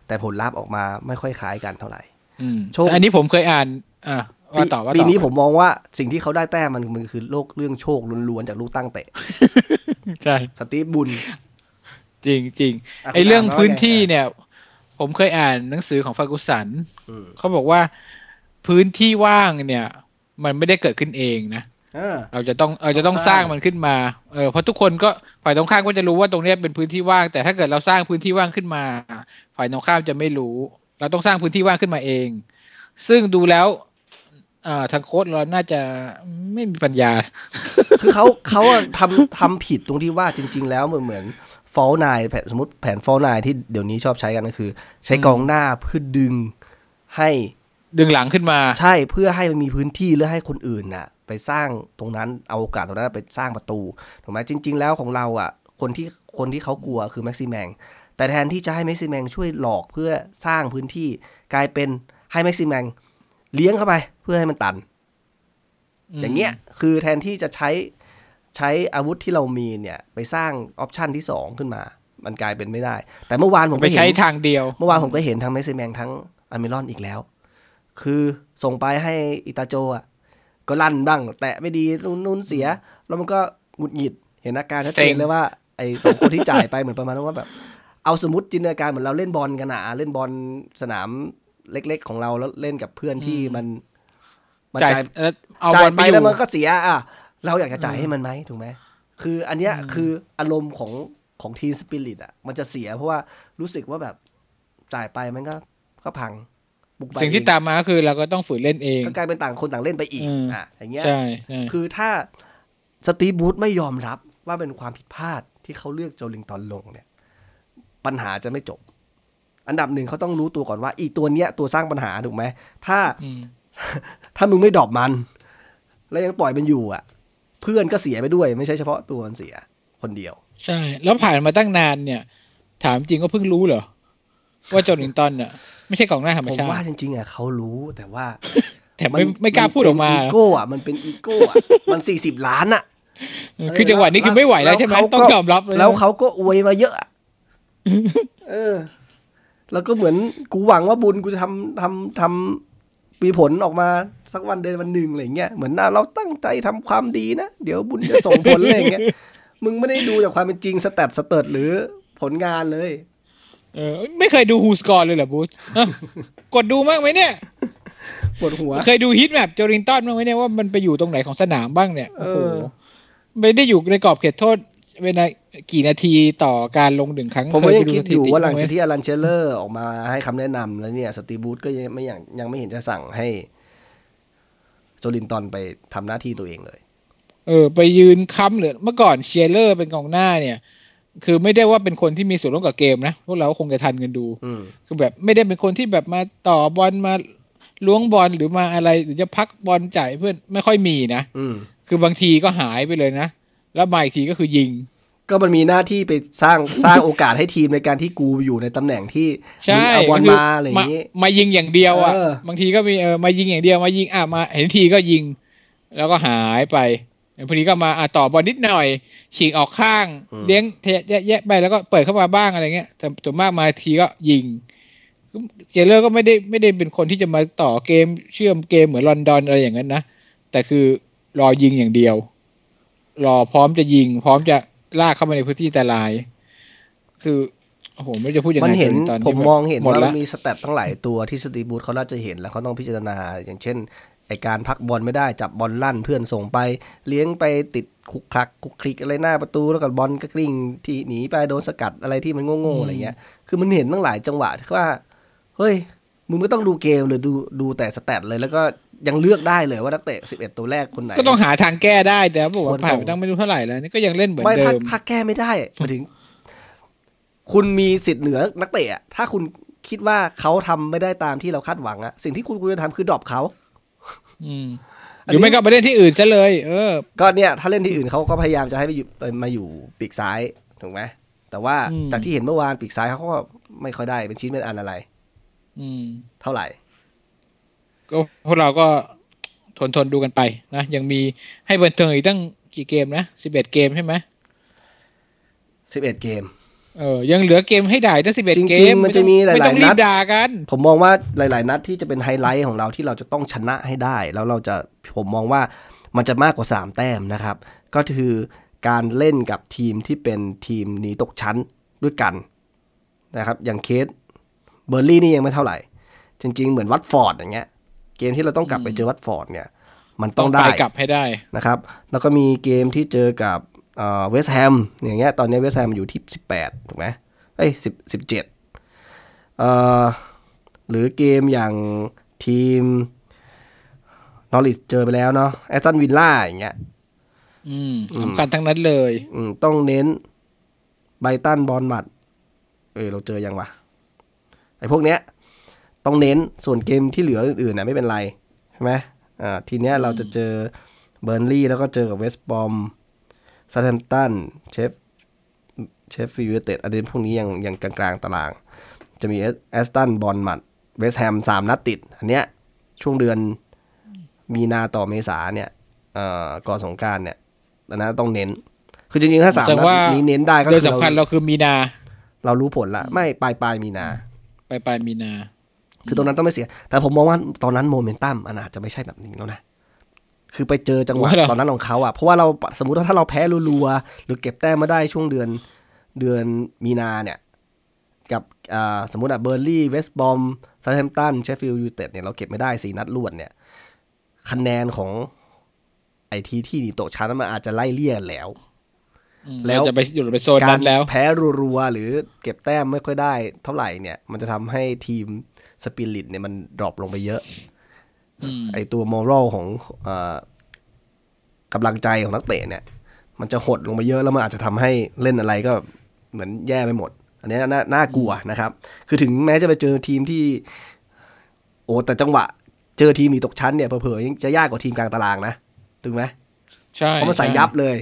แต่ผลลัพธ์ออกมาไม่ค่อยคล้ายกันเท่าไหร่อืมโชคแต่อันนี้ผมเคยอ่านอ่าว่าต่อว่าปีต่อนี้ผมมองว่าสิ่งที่เขาได้แต้มมันมันคือโลกเรื่องโชคล้วนๆจากลูกตั้งเตะใช่สตีฟบุญ จริงจริงอะไอ้เรื่องคุณอ่านพื้นที่ว่าไงเนี่ย ผมเคยอ่านหนังสือของฟากุสันอืมเขาบอกว่าพื้นที่ว่างเนี่ย มันไม่ได้เกิดขึ้นเองนะอ่าเราจะต้องเราจะต้องต้องสสร้าร้างงมันขึ้นมาเออเพราะทุกคนก็ฝ่ายตรงข้ามก็จะรู้ว่าตรงเนี้ยเป็นพื้นที่ว่าง แต่ถ้าเกิดเราสร้างพื้นที่ว่างขึ้นมา ฝ่ายตรงข้ามจะไม่รู้ เราต้องสร้างพื้นที่ว่างขึ้นมาเอง ซึ่งดูแล้วอ่าทางโค้ชเราน่าจะไม่มีปัญญา คือเขาเขาอะทำทำผิดตรงที่ว่าจริง ๆ แล้วเหมือนเหมือนฟอลนายสมมติแผนฟอลนายที่เดี๋ยวนี้ชอบใช้กันก็คือ ใช้กองหน้าเพื่อดึงให้ ดึงหลังขึ้นมา ใช่เพื่อให้มันมีพื้นที่หรือให้คนอื่นน่ะ ไปสร้างตรงนั้นเอาโอกาสตรงนั้นไปสร้างประตูถูกไหมจริง ๆ แล้วของเราอะ คนที่คนที่เขากลัวคือแม็กซิแมงแต่แทนที่จะให้แม็กซิแมงช่วยหลอกเพื่อสร้างพื้นที่กลายเป็นให้แม็กซิแมงเลี้ยงเข้าไปเพื่อให้มันตัน อย่างเงี้ยคือแทนที่จะใช้ใช้อาวุธที่เรามีเนี่ยไปสร้าง option ที่สองขึ้นมา มันกลายเป็นไม่ได้ แต่เมื่อวานผมไปก็เห็นใช้ทางเดียว เมื่อวานผมก็เห็นทั้งแม็กซิแมงทั้งอัลมิรอนอีกแล้ว คือส่งไปให้อิตาโจอะ ก็ลั่นบ้าง แตะไม่ดีนู่นนู่นเสีย แล้วมันก็หงุดหงิดเห็นอาการชัดเจเซ็งเลยว่าไอ้สองคนที่จ่ายไปเหมือนประมาณว่าแบบ เอาสมมติจินตนาการเหมือนเราเล่นบอลกันอะเล่นบอลสนามเล็ก ๆ ของเราแล้วเล่นกับเพื่อนที่มันมันจ่ายจ่ายเอ่อเอาบจ่าอยลไปไปอแล้วยู่มันก็เสีย อะ เราอยากจะจ่ายให้มันไหมถูกไหมคืออันเนี้ยคืออารมณ์ของของทีมสปิริตอะ มันจะเสียเพราะว่ารู้สึกว่าแบบจ่ายไปมันก็ก็พัง บุกไปสิ่งที่เอตามมาก็คือเราก็ต้องฝืนเล่นเองก็กลายเป็นต่างคนต่างเล่นไปอีกอืมอะอย่างเงี้ยใช่ใช่คือถ้าสตีฟบูธไม่ยอมรับว่าเป็นความผิดพลาดที่เขาเลือกโจลิงตอนลงเนี่ย ปัญหาจะไม่จบ อันดับหนึ่งเขาต้องรู้ตัวก่อนว่า อีตัวเนี้ยตัวสร้างปัญหาถูกไหมถ้าอืมถ้ามึงไม่ดรอปมัน แล้วยังปล่อยมันอยู่อะ เพื่อนก็เสียไปด้วย ไม่ใช่เฉพาะตัวมันเสียคนเดียว ใช่ แล้วผ่านมาตั้งนานเนี่ย ถามจริงก็เพิ่งรู้เหรอ ว่าโจลิงตันเนี่ยไม่ใช่กองหน้าธรรมผมชาว่าติจริงๆอะเขารู้แต่ว่า แต่ไม่ไม่กล้าพูดออกมานเป็นอีโก้อะมันเป็นอีโก้อะมันสี่สิบล้านอะเออคือจังหวะนี้คือไม่ไหวแล้วใช่ไหมเขาก็ต้องยอมรับเลยแล้วเขาก็อวยมาเยอะอะเออ แล้วก็เหมือนกูหวังว่าบุญกูจะทำทำทำมีผลออกมาสักวันเดือนวันหนึ่งอะไรเงี้ยเหมือนเราตั้งใจทำความดีนะเดี๋ยวบุญจะส่งผลอะไรเงี้ยมึงไม่ได้ดูจากความเป็นจริง stat สเติร์ดหรือผลงานเลย เออไม่เคยดู WhoScored เลยเหรอบูธฮะกดดูบ้างไหมเนี่ยปวดหัว เคยดู heat map โจลินตันบ้างไหมเนี่ยว่ามันไปอยู่ตรงไหนของสนามบ้างเนี่ยโอ้โหเออไม่ได้อยู่ในกรอบเขตโทษเวลากี่นาทีต่อการลงหนึ่งครั้ง ผมก็ยังเไปคิดอยู่สถิติว่าหลังจากบ้ไมที่อลันเชลเลอร์ออกมาให้คำแนะนำแล้วเนี่ยสตีบูธก็ยังไม่อย่างยังไม่เห็นจะสั่งให้โจลินตันไปทำหน้าที่ตัวเองเลย เออ ไปยืนค้ำเหลือเมื่อก่อนเชียร์เลอร์เป็นกองหน้าเนี่ย คือไม่ได้ว่าเป็นคนที่มีส่วนร่วมกับเกมนะพวกเราคงจะทันกันดูอืมคือแบบไม่ได้เป็นคนที่แบบมาต่อบอลมาล้วงบอลหรือมาอะไรหรือจะพักบอลจ่ายเพื่อนไม่ค่อยมีนะอืมคือบางทีก็หายไปเลยนะ แล้วมาอีกทีก็คือยิง ก็มันมีหน้าที่ไปสร้างสร้างโอกาสให้ทีมในการที่กูอยู่ในตำแหน่งที่ใช่มึงเอาบอลก็คืมาอะไรอย่างนี้มายิงอย่างเดียวอะเออบางทีก็มีเออมายิงอย่างเดียวมายิงอะมาเห็นทีก็ยิง แล้วก็หายไป พอดีก็มาอะต่อบอลนิดหน่อย ฉีกออกข้าง เลี้ยงเทะแยะแยะไปแล้วก็เปิดเข้ามาบ้างอะไรเงี้ยแต่ส่วนมากมาทีก็ยิงเจเลอร์ก็ไม่ได้ไม่ได้เป็นคนที่จะมาต่อเกมเชื่อมเกมเหมือนลอนดอนอะไรอย่างนั้นนะแต่คือรอยิงอย่างเดียว รอพร้อมจะยิง พร้อมจะลากเข้ามาในพื้นที่แต่ลาย คือโอ้โหไม่รู้จะพูดยังไงมันเห็นตอนผมมองเห็นหมดว่าแล้มันมีสแตทตั้งหลายตัวที่สตีบูธเขาน่าจะเห็นแล้วเขาต้องพิจารณาอย่างเช่น ไอการพักบอลไม่ได้จับบอลลั่นเพื่อนส่งไป เลี้ยงไปติดคุกคลักคุกคลิกอะไรหน้าประตูแล้วก็บอลก็กลิ้งที่หนีไปโดนสกัดอะไรที่มันโง่ๆอะไรเงี้ย คือมันเห็นตั้งหลายจังหวะที่ว่า เฮ้ย มึงไม่ต้องดูเกมเลยดูดูแต่ stat เลยแล้วก็ยังเลือกได้เลยว่านักเตะ 11 ตัวแรกคนไหน ก็ต้องหาทางแก้ได้แต่บอกว่าควรผ่านส่งไปตั้งไม่รู้เท่าไหร่แล้วนี่ก็ยังเล่นเหมือนไม่เดิมถ้าถ้าแก้ไม่ได้หมายถึง คุณมีสิทธิ์เหนือนักเตะอะถ้าคุณคิดว่าเขาทำไม่ได้ตามที่เราคาดหวังอะสิ่งที่คุณควรจะทำคือ drop เขาอืม หรือไม่ก็ไปเล่นที่อื่นซะเลย เออ ก็เนี่ยถ้าเล่นที่อื่นเขาก็พยายามจะให้ไปอยู่ไปมาอยู่ปีกซ้ายถูกไหมแต่ว่าอืมจากที่เห็นเมื่อวานปีกซ้ายเขาก็ไม่ค่อยได้เป็นชิ้นเป็นอันอะไร อืม เท่าไหร่ ก็พวกเราก็ทนทนดูกันไปนะยังมีให้บันเทิงอีกตั้งกี่เกมนะสิบเอ็ดเกมใช่ไหมสิบเอ็ดเกม เออยังเหลือเกมให้ด่าตั้งสิบเอ็ดจริงๆเกมมันจะมีหลายๆไม่ต้องรีนับดด่ากัน ผมมองว่าหลาย ๆ นัดที่จะเป็นไฮไลท์ของเราที่เราจะต้องชนะให้ได้ แล้วเราจะผมมองว่ามันจะมากกว่า 3 แต้มนะครับ ก็คือการเล่นกับทีมที่เป็นทีมหนีตกชั้นด้วยกันนะครับ อย่างเคสเบิร์นลี่ย์นี่ยังไม่เท่าไหร่ จริง ๆ เหมือนวัตฟอร์ดอย่างเงี้ย เกมที่เราต้องกลับไปเจอวัตฟอร์ดเนี่ย มันต้องไปได้กลับให้ได้นะครับ แล้วก็มีเกมที่เจอกับ เวสต์แฮมอย่างเงี้ยตอนนี้เวสต์แฮมอยู่ที่ 18 ถูกไหมเอ้ยสิบสิบเจ็ดเอ่อหรือเกมอย่างทีมนอริชเจอไปแล้วเนาะแอสตันวิลล่าอย่างเงี้ยอืมสำคัญทั้งนั้นเลย อืม ต้องเน้นไบรท์ตันบอร์นมัธ เออ เราเจอยังวะไอ้พวกเนี้ย ต้องเน้นส่วนเกมที่เหลืออื่นๆนะไม่เป็นไร ใช่ไหมอ่าทีเนี้ยเราจะเจอเบอร์นลี่แล้วก็เจอกับเวสต์บรอม เซาแ ธมป์ตันเชฟเชฟยูไนเต็ดอันนี้พวกนี้ยังยังกลางๆตาราง จะมีแอสตันบอร์นมัธเวสต์แฮมสามนัดติด อันเนี้ยช่วงเดือนมีนาต่อเมษาเนี่ยเอ่อก่อนสงกรานต์เนี่ยอันนั้นต้องเน้น คือจริงๆ ถ้าสามแต่นัดว่านี้เน้นได้ก็เรื่องคือสำคัญเราเราคือมีนา เรารู้ผลละ ไม่ปลายปลายมีนาไปปลายมีนา คือตรงนั้นต้องไม่เสีย แต่ผมมองว่าตอนนั้นโมเมนตัมอันอาจจะไม่ใช่แบบนี้แล้วนะ คือไปเจอจังหวะว่าเหรอตอนนั้นของเขาอะเพราะว่าเราสมมุติว่าถ้าเราแพ้รัวๆหรือเก็บแต้มมาได้ช่วงเดือนเดือนมีนาเนี่ย กับอ่าสมมติอะเบอร์ลี่เวสต์บอมซา t แ a มตันเชฟฟิลด์ยูไนเต็ดเนี่ยเราเก็บไม่ได้สี่นัดรวดเนี่ย คะแนนของไอทีที่หนีตกชั้นมันอาจจะไล่เลี่ยกันแล้วอืมแล้วเราจะไปอยู่ในโซนการนั้นแล้ว แพ้รัวๆหรือเก็บแต้มไม่ค่อยได้ เท่าไหร่เนี่ย มันจะทำให้ team spirit เนี่ยมัน drop ลงไปเยอะอืม ไอตัวมอรัลของเออกำลังใจของนักเตะเนี่ย มันจะหดลงไปเยอะแล้วมันอาจจะทำให้เล่นอะไรก็เหมือนแย่ไปหมด อันนี้น่าน่ากลัวนะครับ คือถึงแม้จะไปเจอทีมที่ โอ้แต่จังหวะ เจอทีมหนีตกชั้นเนี่ยเผลอๆยังจะยากกว่าทีมกลางตารางนะถูกไหมใช่เพราะมันใส่ช่ยับเลย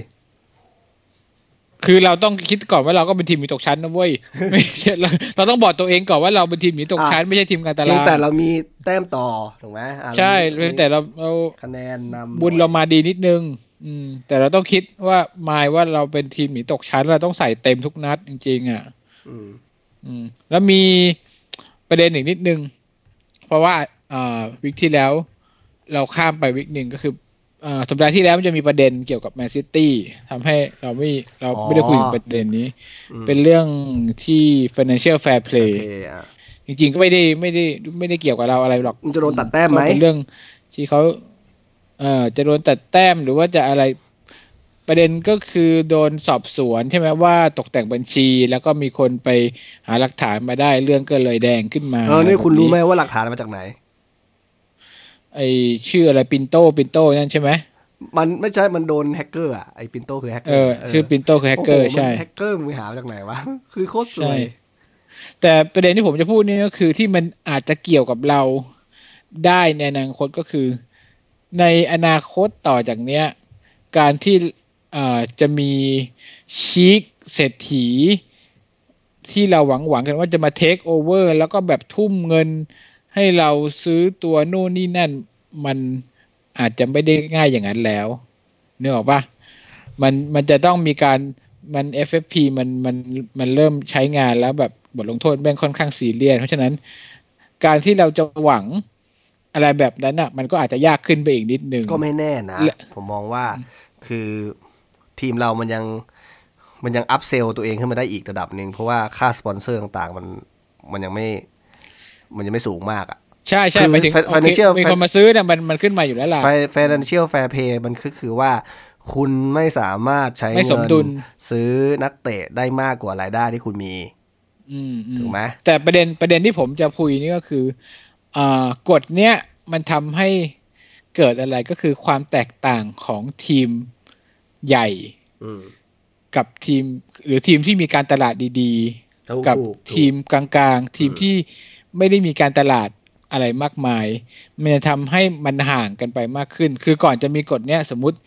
คือเราต้องคิดก่อนว่าเราก็เป็นทีมหนีตกชั้นนะเว้ยไม่ใช่เราเราต้องบอกตัวเองก่อนว่าเราเป็นทีมหนีตกชั้นไม่ใช่ทีมกลางตาเพียรางงแต่เรามีแต้มต่อถูกไหมอะใช่เรามีแต่เราเราคะแนนนำบุญเรามาดีนิดนึง อืม แต่เราต้องคิดว่าหมายว่าเราเป็นทีมหนีตกชั้น เราต้องใส่เต็มทุกนัดจริง ๆ อะ อืม อืม แล้วมีประเด็นอีกนิดนึง เพราะว่าอ่าวิกที่แล้ว เราข้ามไปวิกหนึ่งก็คืออ่า สัปดาห์ที่แล้วมันจะมีประเด็นเกี่ยวกับแมนซิตี้ทำให้เราไม่เราไม่ได้คุยถึงประเด็นนี้อืมเป็นเรื่องที่ financial fair โอ play เคอะจริงๆก็ไม่ได้ไม่ได้ไม่ได้เกี่ยวกับเราอะไรหรอกมันจะโดนตัดแต้มไหมก็เป็นเรื่องที่เขาเอ่อจะโดนตัดแต้มหรือว่าจะอะไรประเด็นก็คือโดนสอบสวนใช่ไหมว่าตกแต่งบัญชีแล้วก็มีคนไปหาหลักฐานมาได้เรื่องก็เลยแดงขึ้นมาเออนี่คุณรู้ไหมว่าหลักฐานมาจากไหน ไอชื่ออะไรปินโตปินโตนั่นใช่ไหมมันไม่ใช่ มันโดนแฮกเกอร์อะ ไอปินโตคือแฮกเกอร์เออชื่อปินโตคือแฮกเกอร์โอ้โหมันใช่แฮกเกอร์มึงหามาจากไหนวะ คือโคตรสใช่วย แต่ประเด็นที่ผมจะพูดนี่ก็คือที่มันอาจจะเกี่ยวกับเราได้ในอนาคตก็คือ ในอนาคตต่อจากเนี้ย การที่เอ่อจะมีชีคเศรษฐี ที่เราหวังหวังกันว่าจะมาเทคโอเวอร์แล้วก็แบบทุ่มเงิน ให้เราซื้อตัวนู่นนี่นั่น มันอาจจะไม่ได้ง่ายอย่างนั้นแล้วนึกออกปะมันมันจะต้องมีการมัน FFP มันมันมันเริ่มใช้งานแล้วแบบบทลงโทษแม่งค่อนข้างซีเรียสเพราะฉะนั้น การที่เราจะหวังอะไรแบบนั้นอะ มันก็อาจจะยากขึ้นไปอีกนิดนึง ก็ไม่แน่นะและผมมองว่าคือทีมเรามันยังมันยัง upsell ตัวเองขึ้นมาได้อีกระดับหนึ่งเพราะว่าค่าสปอนเซอร์ต่างๆ มันมันยังไม่ มันยังไม่สูงมากอะใช่ใช่คือหมายถึง Fin- โอเค financial มีคนมาซื้อเนี่ยมันมันขึ้นมาอยู่แล้วล่ะ financial fair play มันคือคือว่า คุณไม่สามารถใช้ไม่สมเงินดุลซื้อนักเตะได้มากกว่ารายได้ที่คุณมีอืมอืมถูกไหมแต่ประเด็นประเด็นที่ผมจะคุยนี่ก็คืออ่ากฎเนี้ยมันทำให้เกิดอะไรก็คือความแตกต่างของทีมใหญ่อืมกับทีม หรือทีมที่มีการตลาดดีถูกๆกับถูกถูกทีมกลางๆ ทีมอืมที่ ไม่ได้มีการตลาดอะไรมากมาย มันจะทำให้มันห่างกันไปมากขึ้น คือก่อนจะมีกฎเนี้ยสมมติ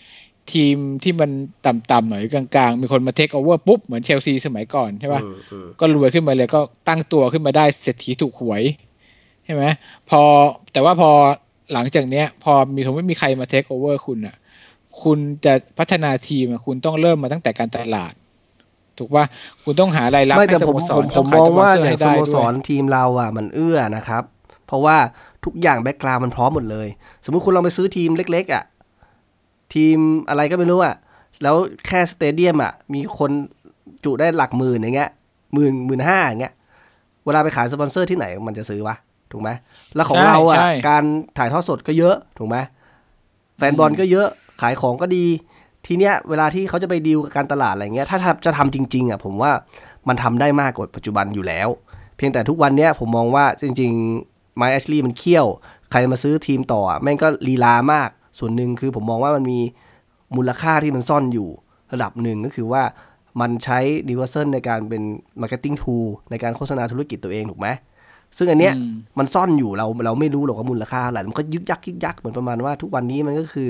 ทีมที่มันต่ำๆหน่อยกลางๆ มีคนมาเทคโอเวอร์ปุ๊บ เหมือนเชลซีสมัยก่อนใช่ปะอืมอืมก็รวยขึ้นมาเลยก็ตั้งตัวขึ้นมาได้เศรษฐีถูกหวยใช่ไหมพอแต่ว่าพอหลังจากเนี้ย พอมีสมมติมีใครมาเทคโอเวอร์คุณอะ คุณจะพัฒนาทีมอะคุณต้องเริ่มมาตั้งแต่การตลาด ถูกป่ะคุณต้องหารายรับไม่ให้แต่สผมโมสผรมผต้มขมยองสปว่าเซอร์อย่างให้สได้โมด้วยสรทีมเราอะมันเอื้อนะครับ เพราะว่าทุกอย่างแบ็กกราวมันพร้อมหมดเลย สมมุติคุณลองไปซื้อทีมเล็ก ๆ อะ ทีมอะไรก็ไม่รู้อะ แล้วแค่สเตเดียมอะ มีคนจุได้หลักหมื่นอย่างเงี้ยหมื่นหมื่นห้าอย่างเงี้ย เวลาไปขายสปอนเซอร์ที่ไหนมันจะซื้อวะถูกไหมแล้วของใช่เราอะใช่การถ่ายทอดสดก็เยอะถูกไหมแฟนบอลก็เยอะขายของก็ดี ทีเนี้ยเวลาที่เขาจะไปดีลกับการตลาดอะไรเงี้ยถ้าทำจะทำจริงๆอะผมว่ามันทำได้มากกว่าปัจจุบันอยู่แล้ว เพียงแต่ทุกวันเนี้ยผมมองว่าจริงๆไมค์ แอชลีย์มันเคี่ยว ใครมาซื้อทีมต่ออะแม่งก็ลีลามาก ส่วนหนึ่งคือผมมองว่ามันมีมูลค่าที่มันซ่อนอยู่ระดับหนึ่งก็คือว่ามันใช้นิวคาสเซิลในการเป็น marketing tool ในการโฆษณาธุรกิจตัวเองถูกไหมซึ่งอันเนี้ยอืมมันซ่อนอยู่เราเราไม่รู้หรอกว่ามูลค่าอะไรมันก็ยึกยักยึกยักเหมือนประมาณว่าทุกวันนี้มันก็คือ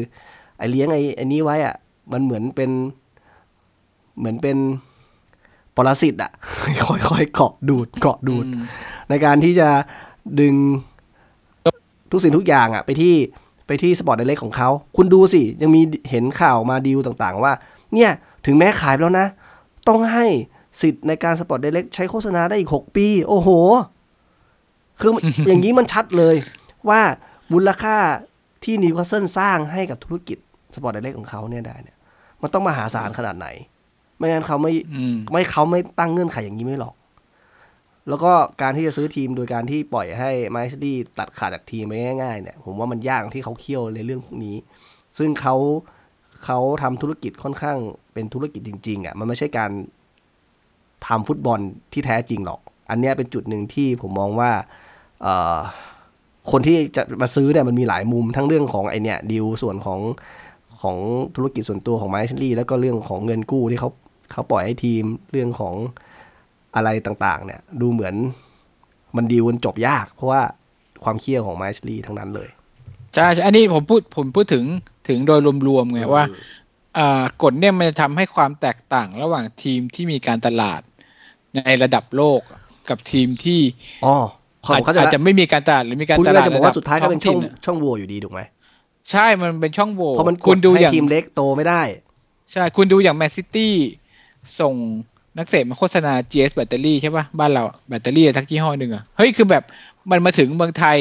ไอเลี้ยงไอไอนี้ไว้อะ มันเหมือนเป็นเหมือนเป็นปรสิตอะค่อยๆเกาะดูดเกาะดูดอืมในการที่จะดึงทุกสิ่งทุกอย่างอะไปที่ไปที่ Sports Direct ของเขา คุณดูสิ ยังมีเห็นข่าวมาดีลต่างๆ ว่า เนี่ยถึงแม้ขายไปแล้วนะ ต้องให้สิทธิ์ในการ Sports Direct ใช้โฆษณาได้อีกหกปี โอ้โห คืออย่างนี้มันชัดเลยว่ามูลค่าที่นิวคาสเซิลสร้างให้กับธุรกิจ Sports Direct ของเขาเนี่ยได้เนี่ย มันต้องมหาศาลขนาดไหน ไม่งั้นเขาไม่อืมไม่เขาไม่ตั้งเงื่อนไขอย่างนี้ไม่หรอก แล้วก็การที่จะซื้อทีมโดยการที่ปล่อยให้ไมซ์ดี้ตัดขาดจากทีมไปง่ายๆเนี่ยผมว่ามันยากที่เขาเคี่ยวในเรื่องพวกนี้ ซึ่งเขาเขาทำธุรกิจค่อนข้างเป็นธุรกิจจริง ๆอะมันไม่ใช่การทำฟุตบอลที่แท้จริงหรอก อันเนี้ยเป็นจุดหนึ่งที่ผมมองว่าเอ่อคนที่จะมาซื้อเนี่ยมันมีหลายมุมทั้งเรื่องของไอเนี่ยดีลส่วนของ ของธุรกิจส่วนตัวของไมซ์ดี้แล้วก็เรื่องของเงินกู้ที่เขาเขาปล่อยให้ทีมเรื่องของอะไรต่างๆ เนี่ย ดูเหมือนมันดีลกันจบยาก เพราะว่าความเคี่ยวของไมค์ แอชลีย์ทั้งนั้นเลยใช่ใช่อันนี้ผมพูดผมพูดถึงถึงโดยรวมๆไงว่าอ่ากฎเนี่ยมันจะทำให้ความแตกต่างระหว่างทีมที่มีการตลาดในระดับโลกกับทีมที่อ๋อขออาจบเข้าใจอาจละจะไม่มีการตลาดหรือมีการคุณตก็เลลายดจะบอกว่าสุดท้ายก็เป็นช่องระดับท้ถิ่ะช่องโหว่อยู่ดีถูกไหม ใช่มันเป็นช่องโหว่เพราะมันกคุดณดูอให้ย่างทีมเล็กโตไม่ได้ ใช่คุณดูอย่างแมนซิตี้ส่งนักเตะมาโฆษณา GS แบตเตอรี่ใช่ป่ะ บ้านเราอะแบตเตอรี่ทักยี่ห้อหนึ่งอะเฮ้ย คือแบบมันมาถึงเมืองไทย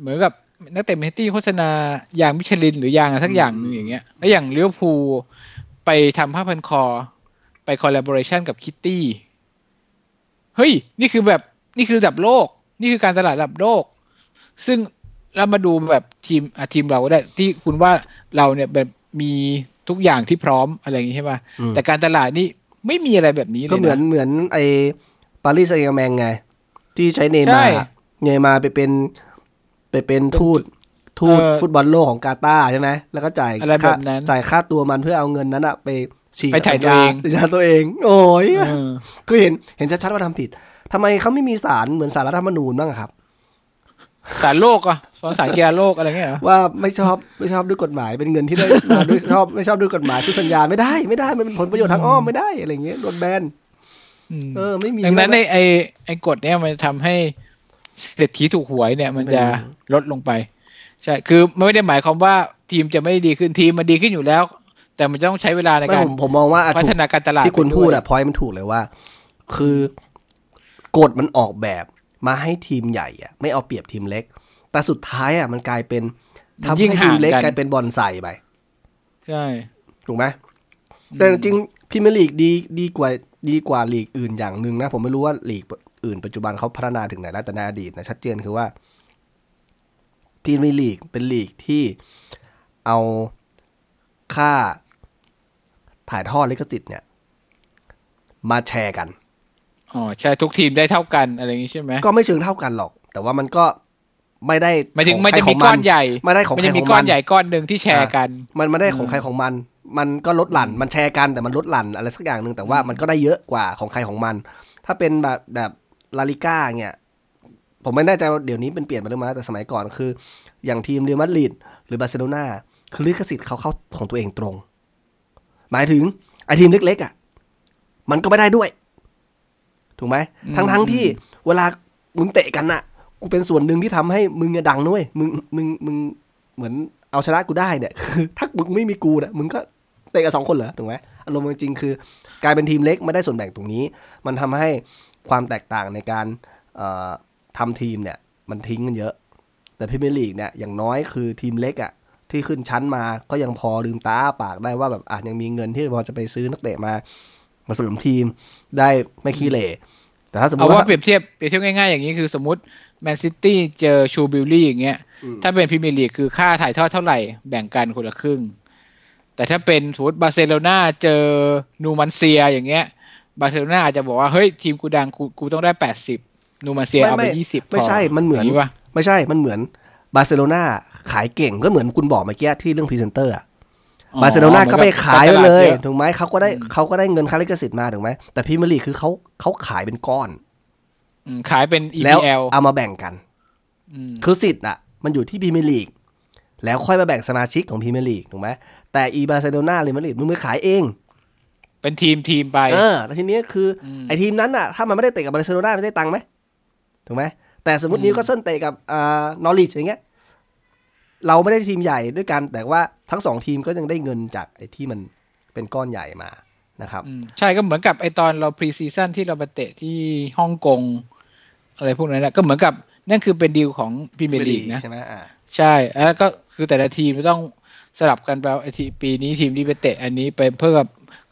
เหมือนกับนักเตะแมนซิตี้โฆษณายางมิชลิน หรือยางอะไรสักอย่างหนึ่งอย่างเงี้ย แล้วอย่างลิเวอร์พูลไปทำผ้าพันคอ ไป collaboration กับคิตตี้เฮ้ย นี่คือแบบนี่คือระดับโลก นี่คือการตลาดระดับโลก ซึ่ง เรามาดูแบบทีมอะทีมเราก็ได้ที่คุณว่าเราเนี่ยแบบมีทุกอย่างที่พร้อมอะไรอย่างงี้ใช่ป่ะอืมแต่การตลาดนี่ไม่มีอะไรแบบนี้เลยก็เหมือนนะเหมือนไอ้ปารีสแซงต์แชร์กแมงไง ที่ใช้เนย์ใช่มาร์เนย์มาร์ไปเป็นไปเป็นทูตทูตเออฟุตบอลโลกของกาตาร์ใช่ไหมแล้วก็จ่ายอะไรค่าแบบนั้นจ่ายค่าตัวมันเพื่อเอาเงินนั้นอะไปฉีกไปไถ่ายสัญญตัวเองสัญญาตัวเอง โอ้ยเออคือเห็นเห็นชัดๆว่าทำผิดทำไมเขาไม่มีศาลเหมือนศาลรัฐธรรมนูญบ้างอะครับ ศาลโลกอะศาลศาลกีฬาโลกอะไรเงี้ยเหรอว่าไม่ชอบไม่ชอบด้วยกฎหมายเป็นเงินที่ได้มาด้วยชอบไม่ชอบด้วยกฎหมายซื้อสัญญาไม่ได้ไม่ได้มันเป็นผลประโยชน์ทางอ้อมไม่ได้อะไรอย่างเงี้ยโดนแบนอืมเออไม่มีดังนั้นแล้ไอ้วไอ้ไอ้กฎเนี่ยมันจะทำให้เศรษฐีถูกหวยเนี่ย มันจะไม่รู้ลดลงไป ใช่คือไม่ได้หมายความว่าทีมจะไม่ดีขึ้นทีมมันดีขึ้นอยู่แล้ว แต่มันจะต้องใช้เวลาในไม่การผมผมมองว่าอะพัถูฒกนาการตลาดที่คุณไปวยพูดอะพอยมันถูกเลยว่า คือกฎมันออกแบบ มาให้ทีมใหญ่อะไม่เอาเปรียบทีมเล็ก แต่สุดท้ายอะมันกลายเป็นมันทำยิ่งให้ทีมเล็กห่างกันกลายเป็นบอลใส่ไปใช่ถูกไหมแต่จริงพรีเมียร์ลีกดีดีกว่าดีกว่าลีกอื่นอย่างหนึ่งนะ ผมไม่รู้ว่าลีกอื่นปัจจุบันเขาพัฒนาถึงไหนแล้วแต่ในอดีตนะชัดเจนคือว่าพรีเมียร์ลีกเป็นลีกที่เอาค่าถ่ายทอดลิขสิทธิ์เนี่ย มาแชร์กัน อ๋อใช่ทุกทีมได้เท่ากันอะไรอย่างงี้ใช่ไหมก็ไม่เชิงเท่ากันหรอก แต่ว่ามันก็ไม่ได้หมายถึงขอมันใครจะขมีงก้อนใหญ่ไม่ได้ของมันใครจะขมีองก้อมันนใหญ่ก้อนหนึ่งที่แชร์กัน มันไม่ได้ของอืมใครของมัน มันก็ลดหลั่นมันแชร์กันแต่มันลดหลั่นอะไรสักอย่างหนึ่งแต่ว่ามันก็ได้เยอะกว่าของใครของมัน ถ้าเป็นแบบแบบลาลิก้าเนี่ยผมไม่แน่ใจว่าเดี๋ยวนี้เป็นเปลี่ยนไปหรือไม่แต่สมัยก่อนคือ อย่างทีมเรอัลมาดริดหรือบาร์เซโลนาคือลิขสิทธิ์เขาเข้าของตัวเองตรง หมายถึงไอทีมเล็กๆอะ มันก็ไม่ได้ด้วย ถูกไหมอืมทั้งทั้งๆที่เวลามึงเตะกันน่ะกูเป็นส่วนหนึ่งที่ทำให้มึงอะดังด้วยมึงมึงมึงเหมือนเอาชนะกูได้เนี่ยคือถ้ามึงไม่มีกูเนี่ยมึงก็เตะกันสองคนเหรอถูกไหมอารมณ์จริงๆคือกลายเป็นทีมเล็กไม่ได้ส่วนแบ่งตรงนี้ มันทำให้ความแตกต่างในการเอ่อทำทีมเนี่ย มันทิ้งกันเยอะ แต่พรีเมียร์ลีกเนี่ยอย่างน้อยคือทีมเล็กอะ่ะที่ขึ้นชั้นมาก็ยังพอลืมตาอ้าปากได้ว่าแบบอะยังมีเงินที่พอจะไปซื้อนักเตะมา มาเสริมทีมได้ไม่ขี้เหร่แต่ถ้าสมมเอาติว่าว่าเปรียบเทียบเปรียบเทียบง่ายๆอย่างนี้คือสมมติแมนซิตี้เจอชูบิลลี่อย่างเงี้ยอืมถ้าเป็นพรีเมียร์ลีกคือค่าถ่ายทอดเท่าไหร่แบ่งกันคนละครึ่ง แต่ถ้าเป็นสมมติบาร์เซโลนาเจอนูมันเซียอย่างเงี้ย บาร์เซโลนาอาจจะบอกว่า เฮ้ย ทีมกูดังกูกูต้องได้แปดสิบนูมันเซียเอาไปยี่สิบไม่ใช่มันเหมือนนี้ปะไม่ใช่มันเหมือนบาร์เซโลนาขายเก่งก็เหมือนคุณบอกเมื่อกี้ที่เรื่องพรีเซนเตอร์อะอ๋อ บาร์เซโลนาก็ไปขายไปเลยเหมือนกับถูกไหมเขาก็ได้อืมเขาก็ได้เงินค่าลิขสิทธิ์มาถูกไหมแต่พรีเมียร์ลีกคือเขาเขาขายเป็นก้อนอืมขายเป็นแล้ว EPL เอามาแบ่งกันอืมคือสิทธิ์อะ มันอยู่ที่พรีเมียร์ลีกแล้วค่อยมาแบ่งสมาชิกของพรีเมียร์ลีกถูกไหมแต่อีบาร์เซโลนาเรอัลมาดริดมึงไปขายเอง เป็นทีมทีมไปเออแล้วทีนี้คืออมไอ้ทีมนั้นอะถ้ามันไม่ได้เตะกับบาร์เซโลนามันได้ตังค์ไหมถูกไหมแต่สมมติอืมนิวคาสเซิลเตะกับอ่านอริชอย่างเงี้ย เราไม่ได้ทีมใหญ่ด้วยกัน แต่ว่าทั้งสองทีมก็ยังได้เงินจากไอ้ที่มันเป็นก้อนใหญ่มานะครับอืมใช่ก็เหมือนกับไอตอนเรา pre-season ที่เราไปเตะที่ฮ่องกงอะไรพวกนั้นนะก็เหมือนกับนั่นคือเป็นดีลของพรีเมียร์ลีกนะใช่ไหมอ่าใช่แล้วก็คือแต่ละทีมต้องสลับกันไปไอทีปีนี้ทีมนี้ไปเตะอันนี้ไปเพื่อ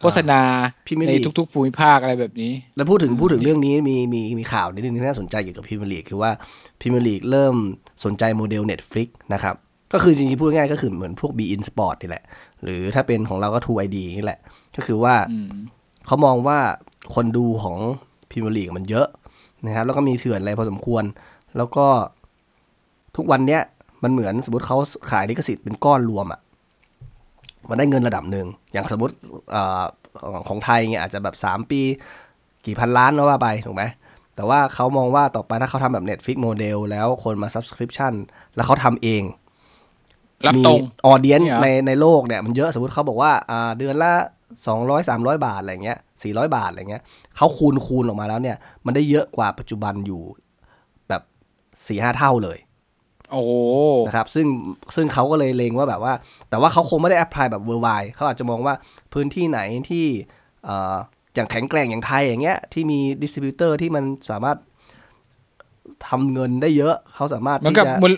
โฆษณาพรีเมียร์ในลีกทุกๆภูมิภาคอะไรแบบนี้ แล้วพูดถึงพูดถึงเรื่องนี้มีมีมีข่าวนิดนึงที่น่าสนใจเกี่ยวกับพรีเมียร์ลีกคือว่าพรีเมียร์ลีกเริ่มสนใจโมเดล Netflix นะครับ ก็คือจริงๆพูดง่ายๆก็คือเหมือนพวก Be In Sport นี่แหละ หรือถ้าเป็นของเราก็ True ID นี่แหละ ก็คือว่าอืมเขามองว่าคนดูของพรีเมียร์ลีกมันเยอะนะครับ แล้วก็มีเถื่อนอะไรพอสมควร แล้วก็ทุกวันเนี้ยมันเหมือนสมมติเขาขายลิขสิทธิ์เป็นก้อนรวมอะ่ะมันได้เงินระดับหนึ่ง อย่างสมมติเอ่อของไทยเงี้ยอาจจะแบบสามปี กี่พันล้านก็ว่าไป ถูกไหม แต่ว่าเขามองว่าต่อไปถ้าเขาทำแบบ Netflix โมเดลแล้วคนมา Subscription แล้วเขาทำเองรับ มีตรง audience เนี่ยเหรอในในโลกเนี่ยมันเยอะสมมติเขาบอกว่าอ่าเดือนละสองร้อยสามร้อยบาทอะไรเงี้ยสี่ร้อยบาทอะไรเงี้ยเขาคูณคูณออกมาแล้วเนี่ย มันได้เยอะกว่าปัจจุบันอยู่แบบสี่ห้าเท่าเลย โอ้โหนะครับ ซึ่งซึ่งเขาก็เลยเล็งว่าแบบว่า แต่ว่าเขาคงไม่ได้ apply แบบ worldwide เขาอาจจะมองว่าพื้นที่ไหนที่เอ่ออย่างแข็งแกร่งอย่างไทยอย่างเงี้ยที่มี distributor ที่มันสามารถทำเงินได้เยอะ เขาสามารถเหมือนที่กับจะมูล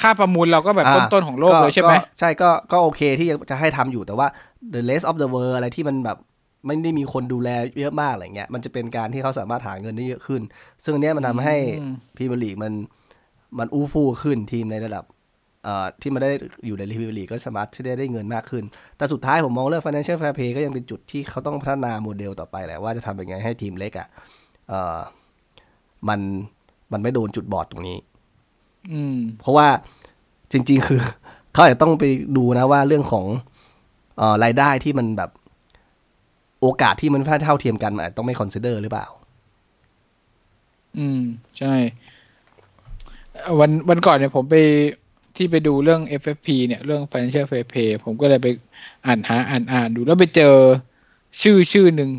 ค่าประมูลเราก็แบบอ่าต้นๆของโลกเลยใช่ไหมก็ใช่ก็ก็โอเคที่จะให้ทำอยู่แต่ว่า the rest of the world อะไรที่มันแบบไม่ได้มีคนดูแลเยอะมากอะไรเงี้ย มันจะเป็นการที่เขาสามารถหาเงินได้เยอะขึ้น ซึ่งอันเนี้ยมันทำให้อืมพรีเมียร์ลีกมันมันอู้ฟู่ขึ้นทีมในระดับเอ่อที่มันได้อยู่ในพรีเมียร์ลีกก็สามารถที่ได้ได้เงินมากขึ้น แต่สุดท้ายผมมองเรื่อง financial fair play ก็ยังเป็นจุดที่เขาต้องพัฒนาโมเดลต่อไปแหละว่าจะทำยังไงให้ทีมเล็กอะเอ่อมันมันไม่โดนจุดบอดตรงนี้อืม เพราะว่าจริง ๆ คือเขาอาจจะต้องไปดูนะว่าเรื่องของเอ่อรายได้ที่มันแบบ โอกาสที่มันไม่เท่าเทียมกันมันอาจจะต้องไม่ consider หรือเปล่า อืม ใช่ วันวันก่อนเนี่ยผมไปที่ไปดูเรื่อง FFP เนี่ยเรื่อง Financial Fair Play ผมก็เลยไปอ่านหาอ่านอ่านดูแล้วไปเจอชื่อชื่อหนึ่ง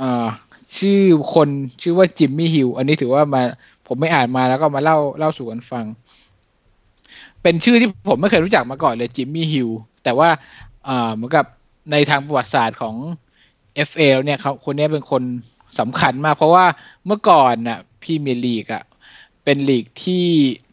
อ่าชื่อคนชื่อว่าจิมมี่ฮิลอันนี้ถือว่ามา ผมไม่อ่านมาแล้วก็มาเล่าเล่าสู่กันฟัง เป็นชื่อที่ผมไม่เคยรู้จักมาก่อนเลยจิมมี่ฮิลแต่ว่าเหมือนกับในทางประวัติศาสตร์ของ FA เนี่ยเขาคนนี้เป็นคนสำคัญมาก เพราะว่าเมื่อก่อนน่ะพรีเมียร์ลีกอะเป็นลีกที่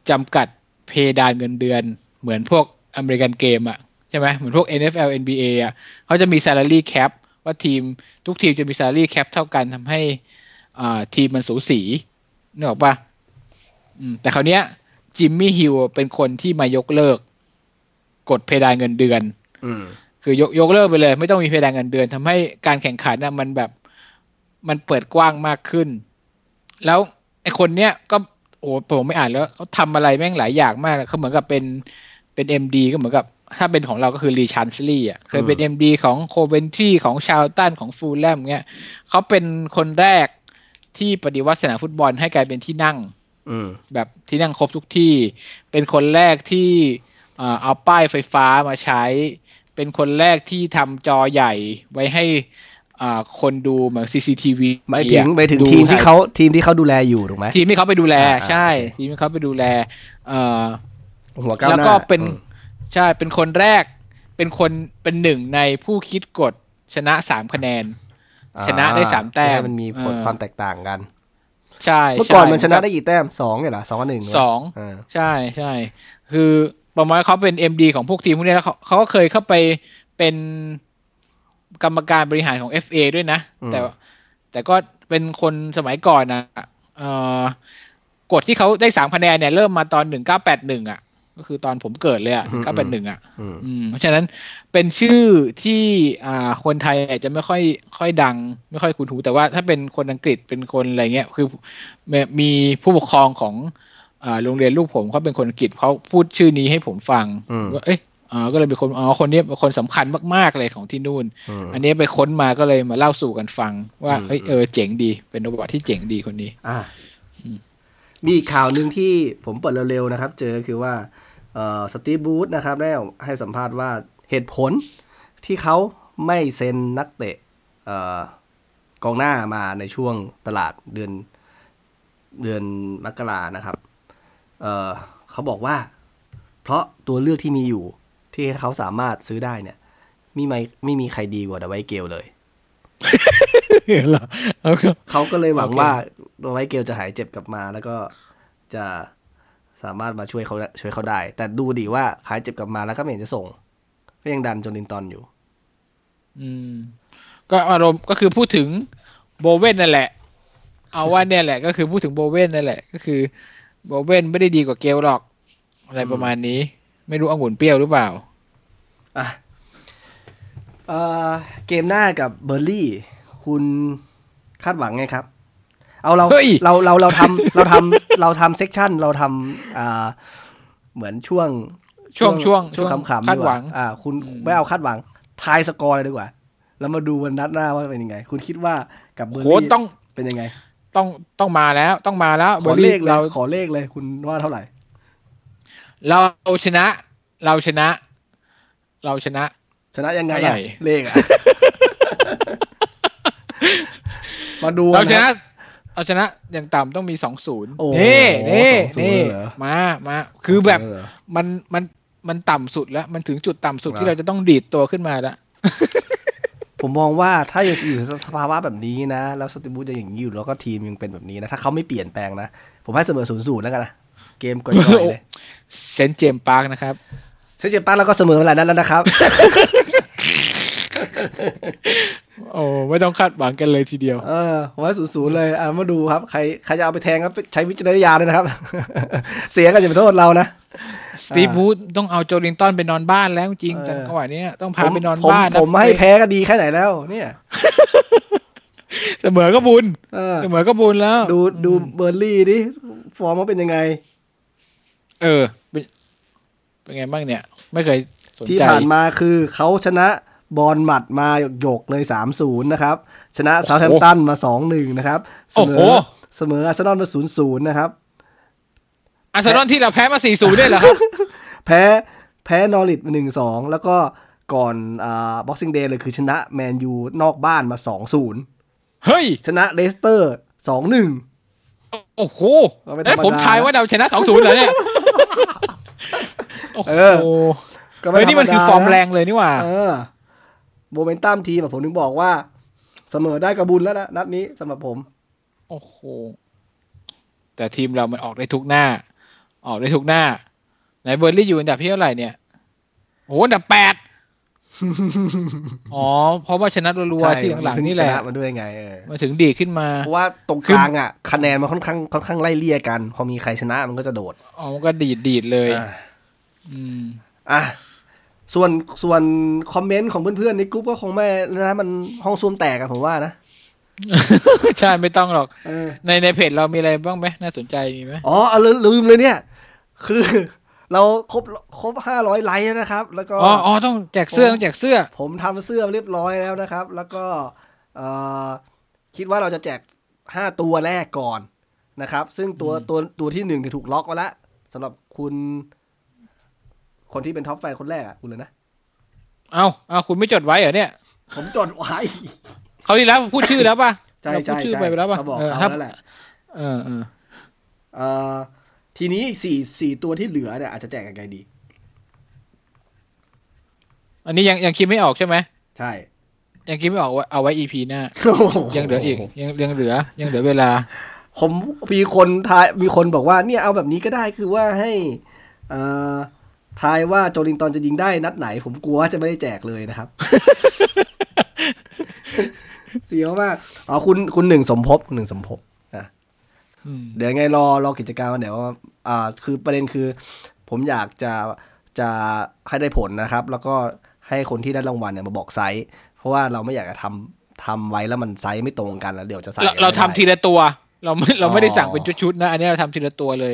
จำกัดเพดานเงินเดือน เหมือนพวกอเมริกันเกมอะใช่ไหมเหมือนพวก NFL NBA อะเขาจะมี salary cap ว่าทีมทุกทีมจะมี salary cap เท่ากันทำให้อ่าทีมมันสูสี นึกออกปะอืมแต่คราวเนี้ย จิมมี่ฮิลเป็นคนที่มายกเลิกกฎเพดานเงินเดือนอืมคือยกยกเลิกไปเลย ไม่ต้องมีเพดานเงินเดือนทำให้การแข่งขันน่ะมันแบบมันเปิดกว้างมากขึ้น แล้วไอคนเนี้ยก็โอ้ผมไม่อ่านแล้วเขาทำอะไรแม่งหลายอย่างมากเขาเหมือนกับเป็นเป็นเอ็มดีก็เหมือนกับ ถ้าเป็นของเราก็คือรีชันสลีอะเคยเป็นอืเอ็มมดีของโคเวนทรีของชาวตันของฟูลแลมเงี้ยเขาเป็นคนแรก ที่ปฏิวัติสนามฟุตบอลให้กลายเป็นที่นั่งอืมแบบที่นั่งครบทุกที่ เป็นคนแรกที่เอ่อเอาป้ายไฟฟ้ามาใช้ เป็นคนแรกที่ทำจอใหญ่ไว้ให้อ่าคนดูเหมือน CCTV หมายถึงอะหมายถึงดูทีมที่เขาทีมที่เขาดูแลอยู่ถูกไหมทีมที่เขาไปดูแลอ่าใช่โอเคทีมที่เขาไปดูแลเอ่อหัวก้าวหแล้วน้าก็เป็นอืมใช่เป็นคนแรก เป็นคนเป็นหนึ่งในผู้คิดกฎชนะสามคะแนน ชนะได้สามแต้มให้มันมีผลเออความแตกต่างกัน ใช่เมื่อก่อนใช่มันชนะได้กี่แต้มสองเนี่ยเหรอสองกับหนึ่งสองเออใช่ใช่คือประมาณเขาเป็นเอ็มดีของพวกทีมพวกนี้แล้วเขาเขาก็เคยเข้าไปเป็นกรรมการบริหารของ FA ด้วยนะ แต่แต่ก็เป็นคนสมัยก่อนนะเอ่อกฎที่เขาได้สามคะแนนเนี่ยเริ่มมาตอนหนึ่งเก้าแปดหนึ่งอะ ก็คือตอนผมเกิดเลยอะเก้าแปดหนึ่งอะอืมอืมเพราะฉะนั้นเป็นชื่อที่อ่าคนไทยอาจจะไม่ค่อยค่อยดัง ไม่ค่อยคุ้นหู แต่ว่าถ้าเป็นคนอังกฤษเป็นคนอะไรเงี้ยคือมีมีผู้ปกครองของอ่าโรงเรียนลูกผมเขาเป็นคนอังกฤษเขาพูดชื่อนี้ให้ผมฟังอืมว่าเอ๊ะอ่าก็เลยเป็นคนอ๋อคนนี้เป็นคนสำคัญมาก ๆ เลยของที่นู่นอืมอันนี้ไปค้นมาก็เลยมาเล่าสู่กันฟัง ว่าอืมเอ้ยเออเจ๋งดี เป็นประวัติที่เจ๋งดีคนนี้ อะมีอีกข่าวหนึ่งที่ผมเปิดเร็ว ๆ นะครับ เจอคือว่าเอ่อ สตีฟบูธนะครับได้ให้สัมภาษณ์ว่าเหตุผลที่เขาไม่เซ็นนักเตะเอ่อกองหน้ามาในช่วงตลาดเดือนเดือนมกรานะครับเอ่อเขาบอกว่า เพราะตัวเลือกที่มีอยู่ที่เขาสามารถซื้อได้เนี่ยไม่ไม่ไม่มีใครดีกว่าดาไวเกลเลยเหรอเอาก็เขาก็เลยหวังโอเคว่าดาไวเกลจะหายเจ็บกลับมาแล้วก็จะ สามารถมาช่วยเขาช่วยเขาได้ แต่ดูดีว่าหายเจ็บกลับมาแล้วก็ไม่เห็นจะส่ง ก็ยังดันโจลินตันอยู่ อืม ก็อารมณ์ก็คือพูดถึงโบเว่นนั่นแหละ เอาว่าเนี่ยแหละ ก็คือพูดถึงโบเว่นนั่นแหละ ก็คือโบเว่นไม่ได้ดีกว่าเกลหรอก อะไรประมาณนี้ ไม่รู้องุ่นเปรี้ยวหรือเปล่าอะเอ่อเกมหน้ากับเบอร์ลี่ คุณคาดหวังไงครับ เอาเราเฮ้ยเราเราเราทำเราทำเราทำเซกชันเราทำอ่าเหมือนช่วงช่วงช่วงช่วงช่วงขำๆคาดหวังกอ่า คุณไม่เอาคาดหวังทายสกอร์เลยดีกว่า แล้วมาดูวันนัดหน้าว่าเป็นยังไง คุณคิดว่ากับเบอร์โหลี่ต้องเป็นยังไง ต้องต้องมาแล้วต้องมาแล้วขอเลขเลยเราขอเลขเลยคุณว่าเท่าไหร่ เราชนะ เราชนะ เราชนะ ชนะยังไงเท่าอะไหร่เลขอะมาดูเรากัชนนะนะ เราชนะอย่างต่ำต้องมีสองศูนย์โอ้โหนี่นี่2-0นี่เหรอมามาคือแบบเหรอมันมันมันต่ำสุดแล้ว มันถึงจุดต่ำสุดเหรอที่เราจะต้องดีดตัวขึ้นมาแล้วผมมองว่าถ้ายังอยู่ในสภาวะแบบนี้นะ แล้วสติบูธจะอย่างนี้อยู่แล้วก็ทีมยังเป็นแบบนี้นะ ถ้าเขาไม่เปลี่ยนแปลงนะ ผมให้เสมอศูนย์ศูนย์แล้วกันนะ เกมก่อนๆเลยเซนต์เจมส์ปาร์คนะครับ เซนต์เจมส์ปาร์คแล้วก็เสมอเวลานั้นแล้วนะครับ โอ้ไม่ต้องคาดหวังกันเลยทีเดียว เออผมให้ศูนย์ศูนย์เลยอะมาดูครับ ใครใครจะเอาไปแทงครับใช้วิจารณญาณเลยนะครับ เสียกันอย่าไปโทษเรานะสตีฟบรูซต้องเอาโจลิงตันไปนอนบ้านแล้วจริงเออจังหวะเนี้ยต้องพาผมไปนอนผมบ้านนะผมให้แพ้ก็ดีแค่ไหนแล้ว เนี่ยเสมอก็บุญเออเสมอก็บุญแล้ว ดูดูเบิร์นลีย์ดิฟอร์มเขาเป็นยังไง เออเป็นเป็นไงบ้างเนี่ย ไม่เคยสนที่ใจผ่านมาคือเขาชนะ บอร์นมัธมาหยกๆเลย 3-0 นะครับ ชนะเซาท์แฮมป์ตันมา 2-1 นะครับ เสมโอ้โหเสมออาร์เซนอลมา 0-0 นะครับ อาร์เซนอลที่เราแพ้มา 4-0 เนี่ยเหรอครับ แพ้แพ้นอริชมา1-2 แล้วก็ก่อนอ่า Boxing Day เลยคือชนะแมนยูนอกบ้านมา 2-0 เฮ้ย ชนะเลสเตอร์ 2-1โอ้โหก็ไม่ธรรมดาเอ้ยผมทายว่าเราชนะ2-0เหรอเนี่ย โอ้โหเออก็ไม่เฮ้ยนี่มันคือธฟรอรร์มมดาแรงเลยนี่หว่า เออ โมเมนตัมทีมอะผมถึงบอกว่า เสมอได้ก็บุญแล้วนะนัดนี้สำหรับผม โอ้โห แต่ทีมเรามันออกได้ทุกหน้า ออกได้ทุกหน้าไหนเบิร์นลีย์อยู่อันดับที่เท่าไหร่เนี่ยโอ้โหอันดับแปดอ๋อ เพราะว่าชนะรัวใช่ๆที่หลังๆนี่แหละชนะมาด้วยไงเออมาถึงดีดขึ้นมาเพราะว่าตรงกลางอะ คะแนนมันค่อนข้างค่อนข้างไล่เลี่ยกัน พอมีใครชนะมันก็จะโดดอ๋อมันก็ดีดดีดเลยอะอืมอะ ส่วนส่วนคอมเมนต์ของเพื่อนๆในกลุ่มก็คงไม่นะมันห้องซ่วมแตกอะผมว่านะใช่ไม่ต้องหรอกเออในในเพจเรามีอะไรบ้างไหมน่าสนใจมีไหมอ๋อเอาลืมลืมเลยเนี่ย คือ เราครบครบห้าร้อยไลค์แล้วนะครับ แล้วก็อ๋ออ๋อต้องแจกเสื้อต้องแจกเสื้อ ผมทำเสื้อเรียบร้อยแล้วนะครับ แล้วก็เอ่อคิดว่าเราจะแจกห้าตัวแรกก่อนนะครับ ซึ่งตัวตัวตัวที่หนึ่งเนี่ยถูกล็อกไว้แล้วสำหรับคุณ คนที่เป็น top fan คนแรกอะคุณเลยนะ เอาเอาคุณไม่จดไว้เหรอเนี่ย ผมจดไว้คราวที่แล้วพูดชื่อแล้วป่ะใช่เราพูใช่ดชื่อใช่ไปแล้วป่ะเขาบอกเออเขาครับแล้วแหละเออเออเอ่อทีนี้สี่สี่ตัวที่เหลือเนี่ยอาจจะแจกยังไงดี อันนี้ยังยังคิดไม่ออกใช่ไหมใช่ ยังคิดไม่ออกว่าเอาไว้ EP หน้าโอ้โยังเหลืออีกยังยังเหลือ ยังเหลือเวลา ผมมีคนทายมีคนบอกว่า เนี่ยเอาแบบนี้ก็ได้คือว่าให้ เอ่อ ทายว่าโจลินตอนจะยิงได้นัดไหน ผมกลัวว่าจะไม่ได้แจกเลยนะครับ เสียวมาก อ๋อคุณคุณหนึ่งสมภพคุณหนึ่งสมภพนะอืมเดี๋ยวยังไงรอรอกิจกรรมวันเดี๋ยวว่าอ่า คือประเด็นคือ ผมอยากจะจะให้ได้ผลนะครับ แล้วก็ให้คนที่ได้รางวัลเนี่ยมาบอกไซส์เพราะว่าเราไม่อยากจะทำทำไว้แล้วมันไซส์ไม่ตรงกันแล้วเดี๋ยวจะใส่เรากันเราไม่ทำได้ทีละตัว เราไม่เราไม่ได้อ๋อสั่งเป็นชุดๆนะ อันนี้เราทำทีละตัวเลย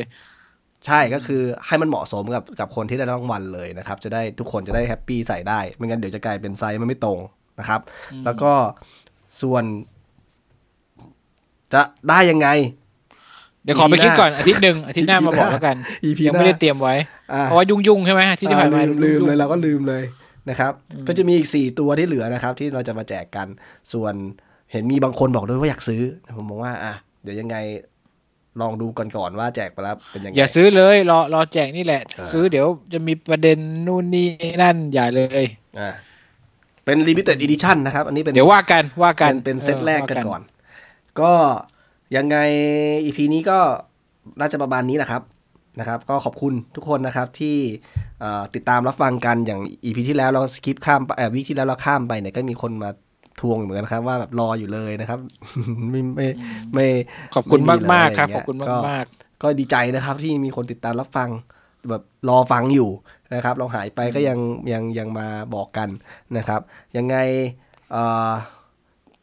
ใช่ก็คือให้มันเหมาะสมกับกับคนที่ได้รางวัลเลยนะครับ จะได้ทุกคนจะได้ happy ใส่ได้ ไม่งั้นเดี๋ยวจะกลายเป็นไซส์มันไม่ตรงนะครับ แล้วก็ส่วน จะได้ยังไง เดี๋ยวขอไป EP คิดก่อนหน้าอาทิตย์หนึ่งอาทิตย์หน้า EP มาบอกแล้วกัน EP ยังไม่ได้เตรียมไว้อ่าเพราะว่ายุ่งๆใช่ไหมอาที่ที่ผ่านมาอ่าลืมลืมงๆเลยเราก็ลืมเลยนะครับ ก็จะมีอีกสี่ตัวที่เหลือนะครับ ที่เราจะมาแจกกัน ส่วนเห็นมีบางคนบอกด้วยว่าอยากซื้อผมบอกว่าอะเดี๋ยวยังไง ลองดูก่อนก่อนๆว่าแจกไปแล้วเป็นยังไงอย่าซื้อเลยรอรอแจกนี่แหละอ่าซื้อเดี๋ยวจะมีประเด็นนู่นนี่นั่นอย่าเลยอ่าเป็น limited edition นะครับ อันนี้เป็นเดี๋ยวว่ากันว่ากัเป็นนเป็นเซตแรกกันว่าก่อน ก็ยังไง EP นี้ก็น่าจะประมาณนี้แหละครับนะครับ ก็ขอบคุณทุกคนนะครับที่เอ่อติดตามรับฟังกันอย่าง EP ที่แล้วเราสคิปข้ามไปเอ่อวิที่แล้วเราข้ามไปเนี่ยก็มีคนมา ทวงเหมือนกันครับ ว่าแบบรออยู่เลยนะครับ ไม่ไม่ไม่ขอบคุณไมากมากๆเลยครับะขอบคุณมากก็มากก็ดีใจนะครับ ที่มีคนติดตามรับฟังแบบรอฟังอยู่นะครับ เราหายไปก็ยังยังยังมาบอกกันนะครับ ยังไงเอ่อ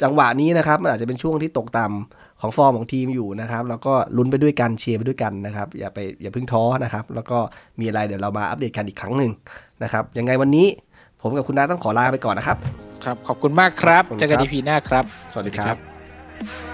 จังหวะนี้นะครับ มันอาจจะเป็นช่วงที่ตกต่ำของฟอร์มของทีมอยู่นะครับ แล้วก็ลุ้นไปด้วยกันเชียร์ไปด้วยกันนะครับ อย่าไปอย่าเพิ่งท้อนะครับ แล้วก็มีอะไรเดี๋ยวเรามาอัปเดตกันอีกครั้งหนึ่งนะครับ ยังไงวันนี้ผมกับคุณน้าต้องขอลาไปก่อนนะครับ ครับ ขอบคุณมากครับขอบคุณเจอกันครับอีพีหน้าครับ สวัสดีครับ